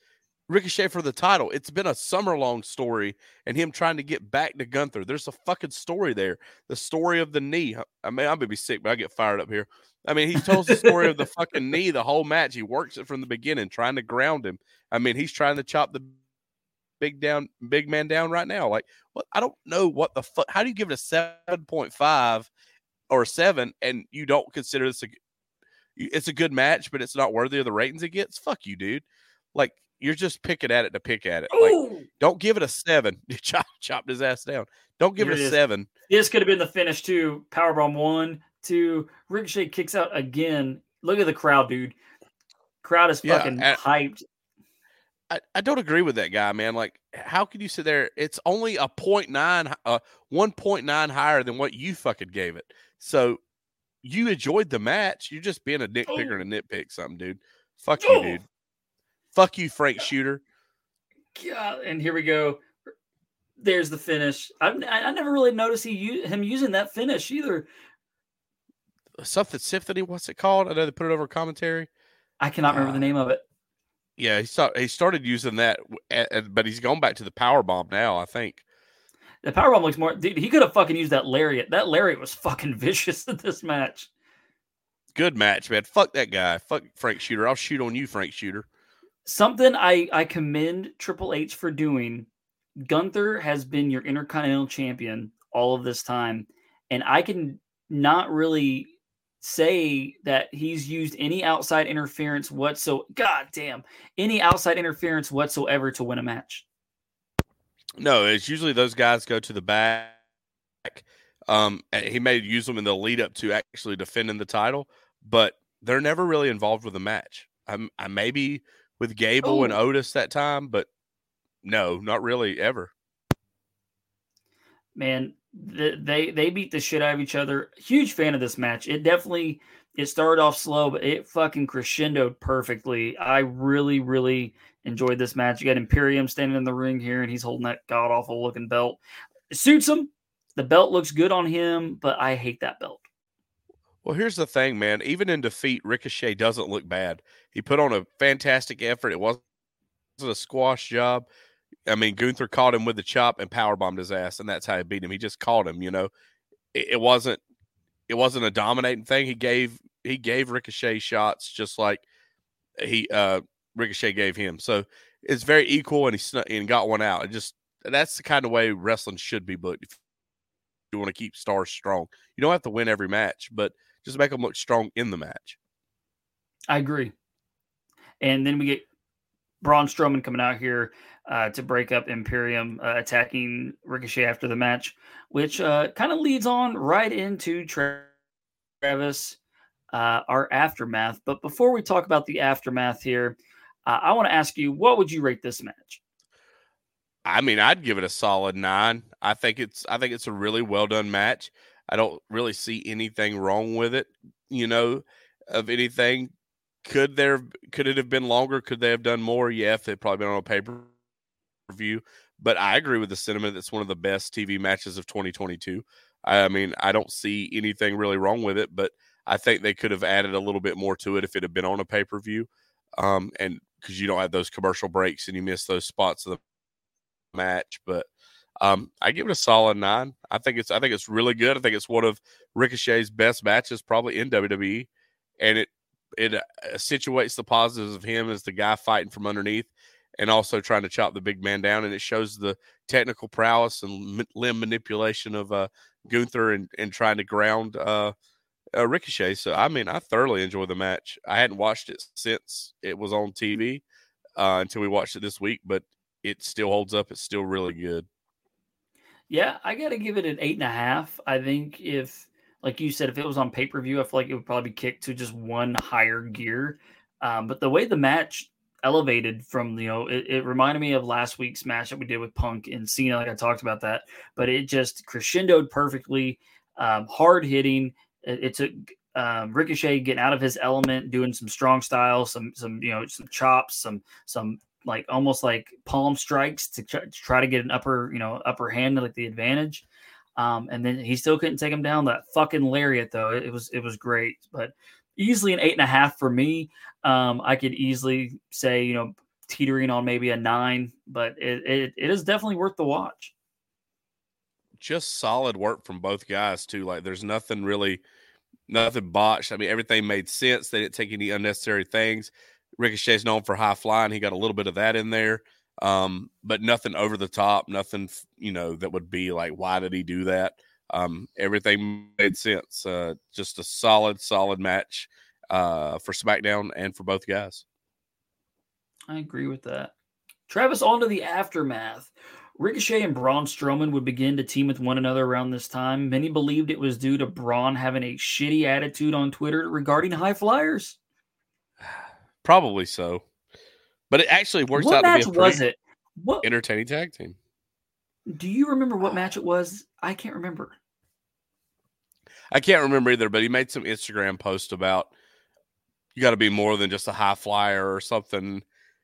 Ricochet for the title. It's been a summer long story, and him trying to get back to Gunther. There's a fucking story there. The story of the knee. I mean, I'm gonna be sick, but I get fired up here. I mean, he tells the story of the fucking knee the whole match. He works it from the beginning, trying to ground him. I mean, he's trying to chop the big down, big man down right now. Like, what? I don't know what the fuck. How do you give it a seven point five or a seven, and you don't consider this a? It's a good match, but it's not worthy of the ratings it gets. Fuck you, dude. Like, you're just picking at it to pick at it. Like, don't give it a seven. You chop, chopped his ass down. Don't give
Here
it
it
a seven.
this could have been the finish too. Powerbomb one, two. Ricochet kicks out again. Look at the crowd, dude. Crowd is
Yeah,
fucking hyped.
I, I don't agree with that guy, man. Like, how can you sit there? It's only a point nine, uh, one point nine higher than what you fucking gave it. So you enjoyed the match. You're just being a nitpicker and a nitpick something, dude. Fuck you,
Oh.
dude. Fuck you, Frank Shooter.
God, and here we go. There's the finish. I've, I I never really noticed he him using that finish either.
Something Symphony. What's it called? I know they put it over commentary.
I cannot remember the
Uh,
name of it.
Yeah, he started. He started using that, w- a- a- but he's gone back to the power bomb now. I think.
The power bomb looks more. Dude, he could have fucking used that lariat. That lariat was fucking vicious in this match.
Good match, man. Fuck that guy. Fuck Frank Shooter. I'll shoot on you, Frank Shooter.
Something I I commend Triple H for doing. Gunther has been your Intercontinental Champion all of this time, and I can not really say that he's used any outside interference whatsoever. God damn, any outside interference whatsoever to win a match.
No, it's usually those guys go to the back. Um, he may use them in the lead up to actually defending the title, but they're never really involved with the match. I'm, I maybe with Gable and
Oh.
Otis that time, but no, not really ever.
man th- they they beat the shit out of each other. Huge fan of this match. It definitely it started off slow but it fucking crescendoed perfectly. I really really enjoyed this match. You got imperium standing in the ring here and he's holding that god awful looking belt. It suits him. The belt looks good on him but i hate that belt
Well, here's the thing, man. Even in defeat, Ricochet doesn't look bad. He put on a fantastic effort. It wasn't a squash job. I mean, Gunther caught him with the chop and power bombed his ass, and that's how he beat him. He just caught him. You know, it, it wasn't it wasn't a dominating thing. He gave he gave Ricochet shots just like he uh Ricochet gave him. So it's very equal, and he snuck and got one out. It just that's the kind of way wrestling should be booked. If you want to keep stars strong, you don't have to win every match, but just make them look strong in the match.
i agree and then we get braun strowman coming out here uh, to break up imperium uh, attacking ricochet after the match which uh, kind of leads on right into Travis. uh, our aftermath. But before we talk about the aftermath here, uh, I want to ask you, what would you rate this match?
I mean, I'd give it a solid nine. I think it's I think it's a really well done match. I don't really see anything wrong with it. You know, of anything. Could there could it have been longer? Could they have done more? Yeah, if they'd probably been on a pay per view. But I agree with the sentiment. That's one of the best TV matches of 2022. I mean, I don't see anything really wrong with it, but I think they could have added a little bit more to it if it had been on a pay per view. Um, and because you don't have those commercial breaks and you miss those spots of the match. But um, I give it a solid nine. I think it's I think it's really good. I think it's one of Ricochet's best matches probably in WWE, and it it uh, situates the positives of him as the guy fighting from underneath and also trying to chop the big man down. And it shows the technical prowess and limb manipulation of uh, Gunther and, and trying to ground uh, uh, Ricochet. So, I mean, I thoroughly enjoyed the match. I hadn't watched it since it was on TV uh, until we watched it this week, but it still holds up. It's still really good.
Yeah, I got to give it an eight and a half. I think if, like you said, if it was on pay per view, I feel like it would probably be kicked to just one higher gear. Um, but the way the match elevated from, you know, it, it, reminded me of last week's match that we did with Punk and Cena, like I talked about that, but it just crescendoed perfectly, um, hard hitting. It, it took um, Ricochet getting out of his element, doing some strong style, some some you know some chops, some some like almost like palm strikes to try, to try to get an upper, you know, upper hand, like the advantage. Um, and then he still couldn't take him down. That fucking lariat, though, it, it was it was great, but easily an eight and a half for me. Um, I could easily say, you know, teetering on maybe a nine, but it, it, it is definitely worth the watch.
Just solid work from both guys too. Like there's nothing really, nothing botched. I mean, everything made sense. They didn't take any unnecessary things. Ricochet's known for high flying. He got a little bit of that in there, um, but nothing over the top. Nothing, you know, that would be like, why did he do that? Um, everything made sense. Uh, just a solid, solid match uh, for SmackDown and for both guys.
I agree with that. Travis, on to the aftermath. Ricochet and Braun Strowman would begin to team with one another around this time. Many believed it was due to Braun having a shitty attitude on Twitter regarding high flyers.
Probably so. But it actually works
what
out
to be a was it?
What entertaining tag team.
Do you remember what match it was? I can't remember.
I can't remember either, but he made some Instagram post about you got to be more than just a high flyer or something.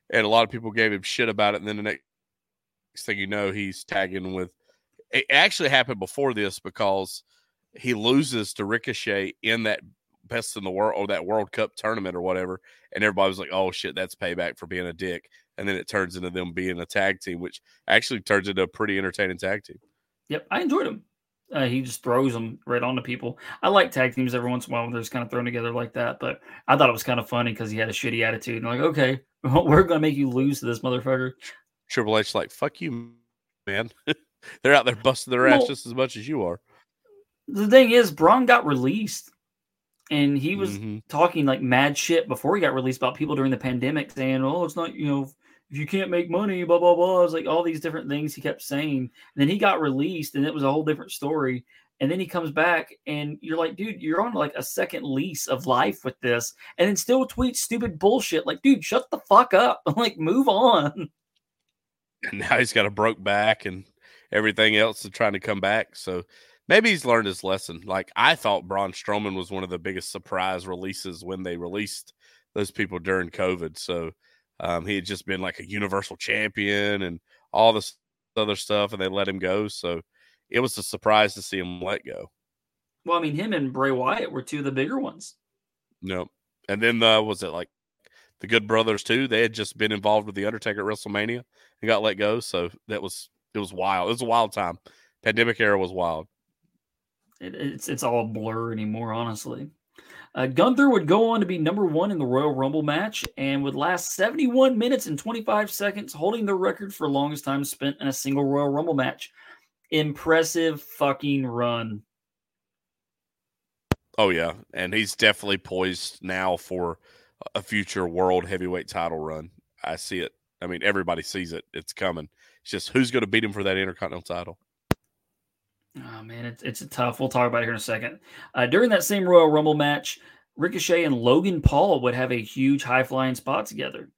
And a lot of people gave him shit about it. And then the next thing you know, he's tagging with. It actually happened before this because he loses to Ricochet in that best in the world or that World Cup tournament or whatever, and everybody was like, "Oh shit, that's payback for being a dick." And then it turns into them being a tag team, which actually turns into a pretty entertaining tag team.
Yep, I enjoyed him. Uh, he just throws them right onto people. I like tag teams every once in a while when they're just kind of thrown together like that. But I thought it was kind of funny because he had a shitty attitude. And like, okay, we're gonna make you lose to this motherfucker.
Triple H like, fuck you, man. they're out there busting their ass well, just as much as you are.
The thing is, Braun got released and he was mm-hmm. talking like mad shit before he got released about people during the pandemic saying, "Oh, it's not you know if you can't make money, blah blah blah." It was like all these different things he kept saying. And then he got released, and it was a whole different story. And then he comes back, and you're like, dude, you're on like a second lease of life with this, and then still tweet stupid bullshit. Like, dude, shut the fuck up. like, move on.
And now he's got a broke back and everything else is trying to come back. So maybe he's learned his lesson. Like I thought Braun Strowman was one of the biggest surprise releases when they released those people during COVID. So um, he had just been like a universal champion and all this other stuff, and they let him go. So it was a surprise to see him let go.
Well, I mean, him and Bray Wyatt were two of the bigger ones.
No, and then uh, was it like the Good Brothers too? They had just been involved with the Undertaker at WrestleMania and got let go. So that was it was wild. It was a wild time. Pandemic era was wild.
It, it's it's all blur anymore, honestly. Uh, Gunther would go on to be number one in the Royal Rumble match and would last 71 minutes and 25 seconds, holding the record for longest time spent in a single Royal Rumble match. Impressive fucking run.
Oh yeah, and he's definitely poised now for a future world heavyweight title run. I see it. I mean, everybody sees it. It's coming. It's just who's going to beat him for that Intercontinental title.
Oh man, it's it's tough. We'll talk about it here in a second. Uh, during that same Royal Rumble match, Ricochet and Logan Paul would have a huge high flying spot together.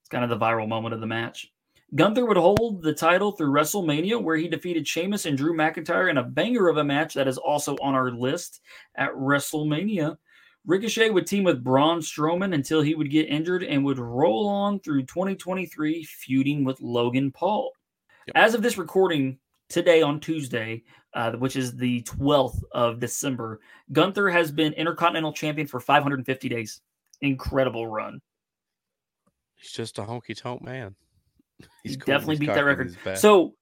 It's kind of the viral moment of the match. Gunther would hold the title through WrestleMania, where he defeated Sheamus and Drew McIntyre in a banger of a match that is also on our list at WrestleMania. Ricochet would team with Braun Strowman until he would get injured and would roll on through 2023 feuding with Logan Paul.
Yep.
As of this recording today on Tuesday, uh, which is the 12th of December, Gunther has been Intercontinental Champion for 550 days. Incredible run.
He's just a honky tonk man.
He
He's cool,
definitely beat that record. So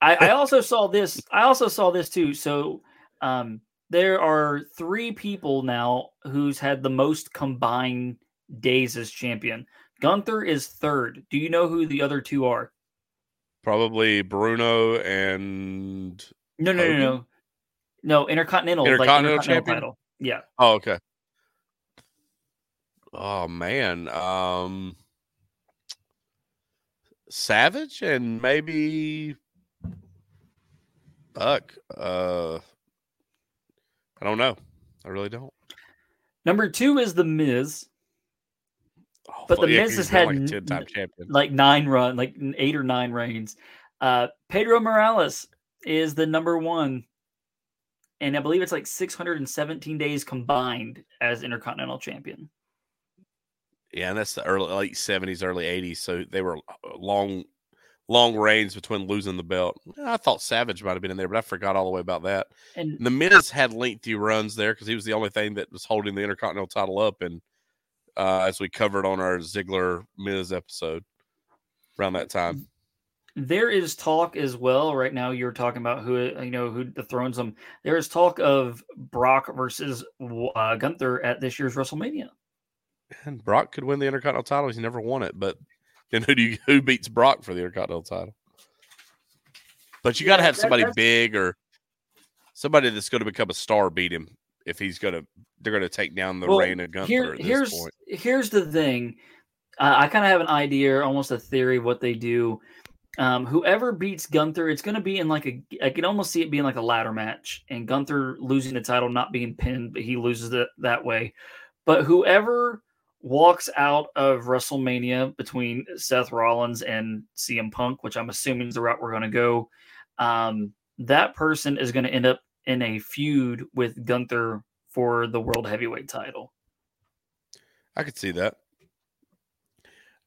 I, I also saw this. I also saw this too. So um, there are three people now who's had the most combined days as champion. Gunther is third. Do you know who the other two are?
probably Bruno and
No, no, no,
Hogan?
no. No, Intercontinental, like
Intercontinental
Intercontinental title. Yeah.
oh okay. Oh man, um, Savage and maybe Buck. Uh, I don't know. I really don't.
Number two is the Miz,
Oh,
But The
yeah,
Miz has had
like
n- like nine run, like eight or nine reigns. Uh, Pedro Morales is the number one, and I believe it's like 617 days combined as Intercontinental Champion.
Yeah, and that's the early late seventies, early eighties. So they were uh, long, long reigns between losing the belt. I thought Savage might have been in there, but I forgot all the way about that.
And
The Miz had lengthy runs there because he was the only thing that was holding the Intercontinental title up, and uh, as we covered on our Ziggler Miz episode around that time.
There is talk as well right now. You're talking about who you know who dethrones them. There is talk of Brock versus uh, Gunther at this year's WrestleMania.
And Brock could win the Intercontinental title. He's never won it, but then who do you who beats Brock for the Intercontinental title? But you got to have
that-
somebody big or somebody that's going to become a star beat him if he's going to. They're going to take down the
Well,
reign of Gunther
Here, here's
point.
here's the thing. Uh, I kind of have an idea, almost a theory of what they do. Um, whoever beats Gunther, it's going to be in like a. I can almost see it being like a ladder match, and Gunther losing the title, not being pinned, but he loses it that way. But whoever walks out of WrestleMania between Seth Rollins and CM Punk, which I'm assuming is the route we're going to go, um, that person is going to end up in a feud with Gunther for the World Heavyweight title.
I could see that.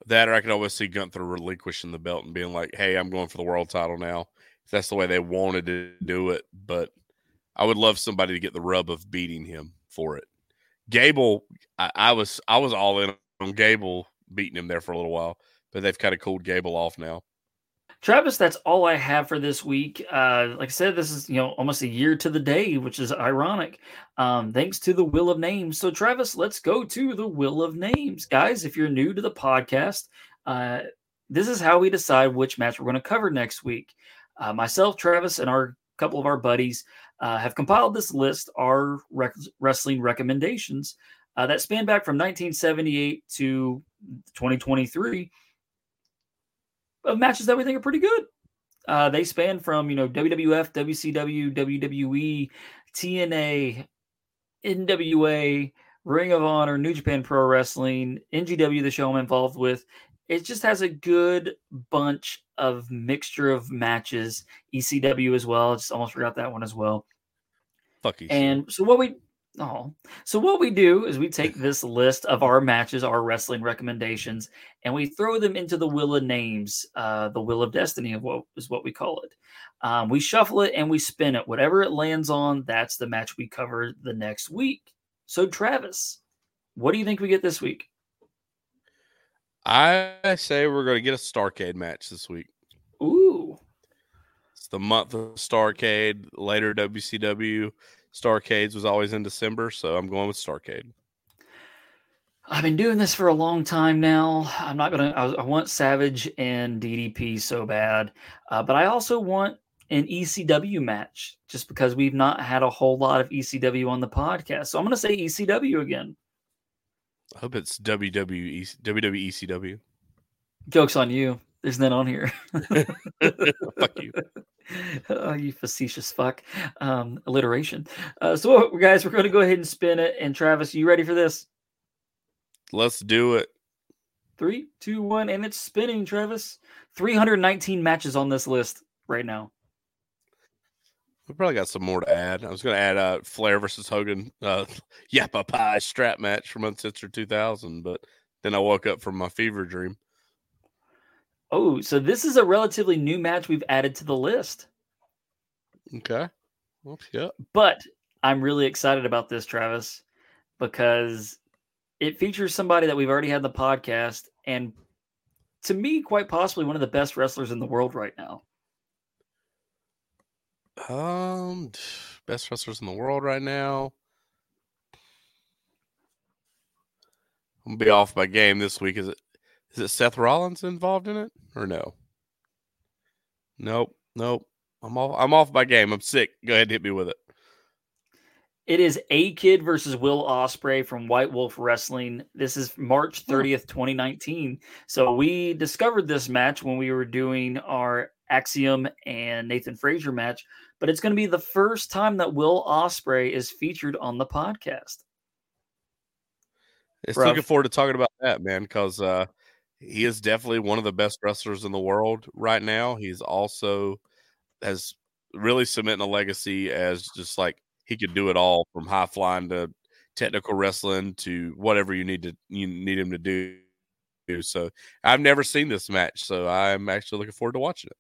That, or I could always see Gunther relinquishing the belt and being like, "Hey, I'm going for the world title now." If that's the way they wanted to do it, but I would love somebody to get the rub of beating him for it. Gable, I, I was I was all in on Gable beating him there for a little while, but they've kind of cooled Gable off now.
Travis, that's all I have for this week. Uh, like I said, this is you know almost a year to the day, which is ironic. Um, thanks to the Wheel of Names. So, Travis, let's go to the Wheel of Names, guys. If you're new to the podcast, uh, this is how we decide which match we're going to cover next week. Uh, myself, Travis, and our couple of our buddies uh, have compiled this list, our rec- wrestling recommendations uh, that span back from 1978 to 2023 of matches that we think are pretty good. Uh, they span from you know WWF, WCW, WWE, TNA, NWA, Ring of Honor, New Japan Pro Wrestling, NGW, the show I'm involved with. It just has a good bunch of mixture of matches. ECW as well. Just almost forgot that one as well.
Fuck you.
And so what we oh so what we do is we take this list of our matches, our wrestling recommendations, and we throw them into the wheel of names, uh, the wheel of destiny of what is what we call it. Um, we shuffle it and we spin it. Whatever it lands on, that's the match we cover the next week. So Travis, what do you think we get this week?
I say we're going to get a Starcade match this week.
Ooh,
It's the month of Starcade. Later WCW Starcades was always in December, so I'm going with Starcade.
I've been doing this for a long time now. I'm not gonna. I, I want Savage and DDP so bad, uh, but I also want an ECW match, just because we've not had a whole lot of ECW on the podcast. So I'm gonna say ECW again.
I hope it's WWE WWE ECW.
Jokes on you. There's none on here.
Fuck you.
oh, you facetious fuck. Um, alliteration. Uh, so, guys, we're going to go ahead and spin it. And Travis, you ready for this?
Let's do it.
Three, two, one, and it's spinning, Travis. 319 matches on this list right now.
We probably got some more to add. I was going to add uh, Flair versus Hogan, uh, Yappapi strap match from Uncensored 2000, but then I woke up from my fever dream.
Oh, so this is a relatively new match we've added to the list.
Okay. Well, yeah.
But I'm really excited about this, Travis, because it features somebody that we've already had in the podcast, and to me, quite possibly one of the best wrestlers in the world right now.
Um, best wrestlers in the world right now. I'm gonna be off my game this week. Is it is it Seth Rollins involved in it or no? Nope, nope. I'm off. I'm off my game. I'm sick. Go ahead, and hit me with it.
It is A Kid versus Will Ospreay from White Wolf Wrestling. This is March 30th, 2019. So we discovered this match when we were doing our Axiom and Nathan Frazer match, but it's going to be the first time that Will Ospreay is featured on the podcast.
It's
Bruv.
looking forward to talking about that, man, because uh, he is definitely one of the best wrestlers in the world right now. He's also has really cementing a legacy as just like he could do it all from high flying to technical wrestling to whatever you need to you need him to do. So I've never seen this match, so I'm actually looking forward to watching it.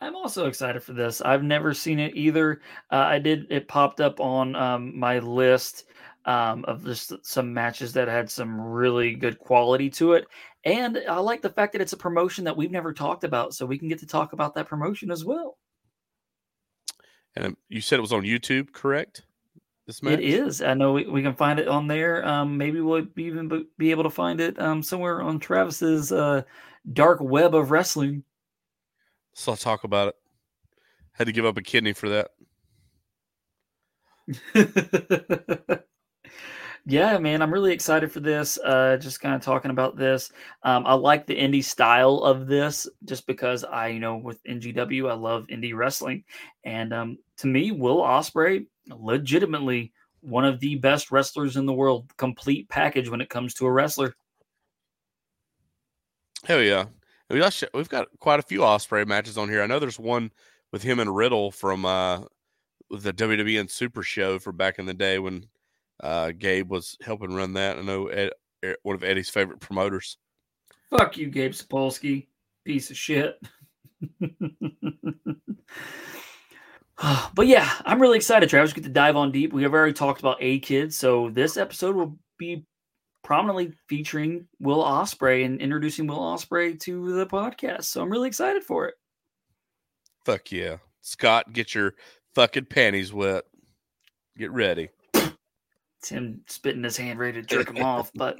I'm also excited for this. I've never seen it either. Uh, I did. It popped up on um, my list um, of just some matches that had some really good quality to it, and I like the fact that it's a promotion that we've never talked about, so we can get to talk about that promotion as well.
And um, you said it was on YouTube, correct? This match
It is. I know we, we can find it on there. Um, maybe we'll even be able to find it um, somewhere on Travis's uh, dark web of wrestling.
So I'll talk about it. Had to give up a kidney for that.
yeah, man, I'm really excited for this. Uh, just kind of talking about this. Um, I like the indie style of this, just because I, you know, with NGW, I love indie wrestling, and um, to me, Will Ospreay, legitimately one of the best wrestlers in the world, complete package when it comes to a wrestler.
Hell yeah. We got, we've got quite a few Ospreay matches on here. I know there's one with him and Riddle from uh, the WWN Super Show from back in the day when uh, Gabe was helping run that. I know Ed, Ed- one of Eddy's favorite promoters.
Fuck you, Gabe Sapolsky, piece of shit. but yeah, I'm really excited, Travis. Get to dive on deep. We have already talked about A Kids, so this episode will be prominently featuring Will Ospreay and introducing Will Ospreay to the podcast. So I'm really excited for it.
Fuck yeah. Scott, get your fucking panties wet. Get ready.
It's him spitting his hand ready to jerk him off. But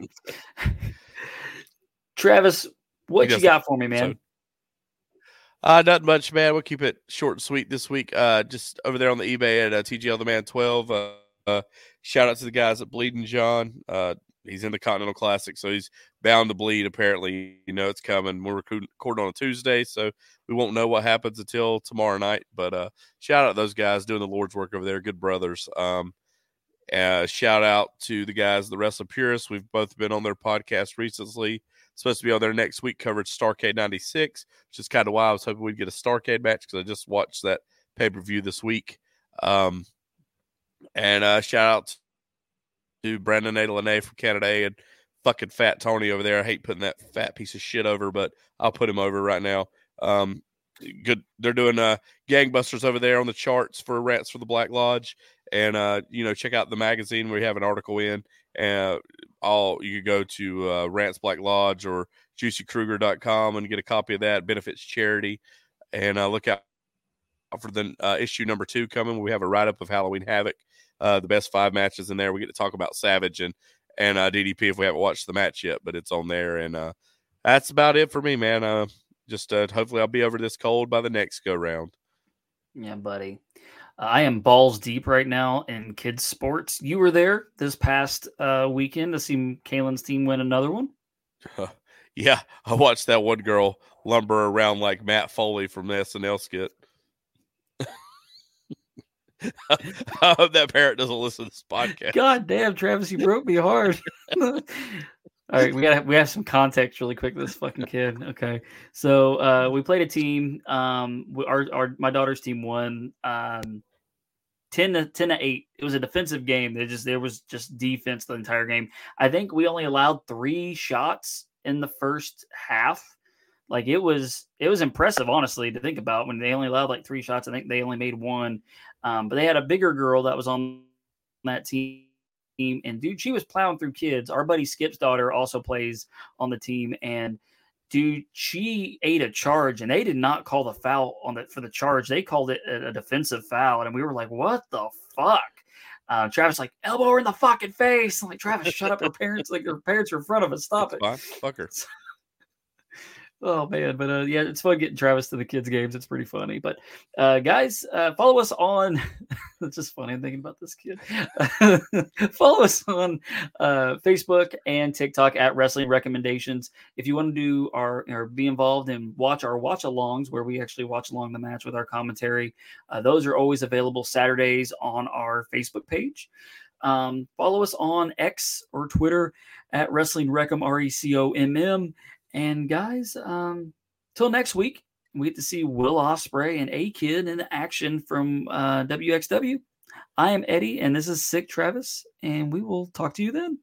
Travis, what you got for me, man?
Uh, not much, man. We'll keep it short and sweet this week. Uh, just over there on the eBay at uh, TGL the Man 12. Uh, uh, shout out to the guys at Bleeding John. Uh, he's in the Continental Classic, so he's bound to bleed. Apparently, you know it's coming. We're recording recording on a Tuesday, so we won't know what happens until tomorrow night. But uh, shout out to those guys doing the Lord's work over there. Good brothers. Um, uh, shout out to the guys, the Wrestling Purists. We've both been on their podcast recently. Supposed to be on there next week, covered Starcade 96, which is kind of why I was hoping we'd get a Starcade match because I just watched that pay per view this week. Um, and uh, shout out to Brandon Adelaide from Canada and fucking Fat Tony over there. I hate putting that fat piece of shit over, but I'll put him over right now. Um, good. They're doing uh, gangbusters over there on the charts for Rats for the Black Lodge. And, uh, you know, check out the magazine. We have an article in. Uh, all you could go to uh, Rants Black Lodge or juicykruger.com and get a copy of that. Benefits charity. And uh, look out for the uh, issue number two coming. We have a write up of Halloween Havoc, uh, the best five matches in there. We get to talk about Savage and and uh, DDP if we haven't watched the match yet, but it's on there. And that's about it for me, man. Just hopefully I'll be over this cold by the next go round.
Yeah, buddy. I am balls deep right now in kids sports. You were there this past uh, weekend to see Kalen's team win another one.
yeah, I watched that one girl lumber around like Matt Foley from the SNL skit. I hope that parent doesn't listen to this podcast.
God damn, Travis, you broke me hard. All right, we got we have some context really quick. This fucking kid. Okay, so uh, we played a team. Um, we- our our my daughter's team won. Um, 10 to 10 to 8 it was a defensive game there just there was just defense the entire game i think we only allowed three shots in the first half like it was it was impressive honestly to think about when they only allowed like three shots i think they only made one um, but they had a bigger girl that was on that team and dude she was plowing through kids our buddy skip's daughter also plays on the team and dude she ate a charge and they did not call the foul on the for the charge they called it a, a defensive foul and we were like what the fuck uh, Travis like elbow her in the fucking face. I'm like Travis, shut up. Her parents like her parents are in front of us. Stop it.
Fine. Fuck her.
Oh man, but uh, yeah, it's fun getting Travis to the kids' games. It's pretty funny. But uh, guys, uh, follow us on. it's just funny. Thinking about this kid. follow us on uh, Facebook and TikTok at Wrestling Recommendations. If you want to do our or be involved and watch our watch alongs, where we actually watch along the match with our commentary, uh, those are always available Saturdays on our Facebook page. Um, follow us on X or Twitter at Wrestling Recom R E C O M M. And guys, um, till next week, we get to see Will Ospreay and A Kid in action from uh, WXW. I am Eddy, and this is Sick Travis, and we will talk to you then.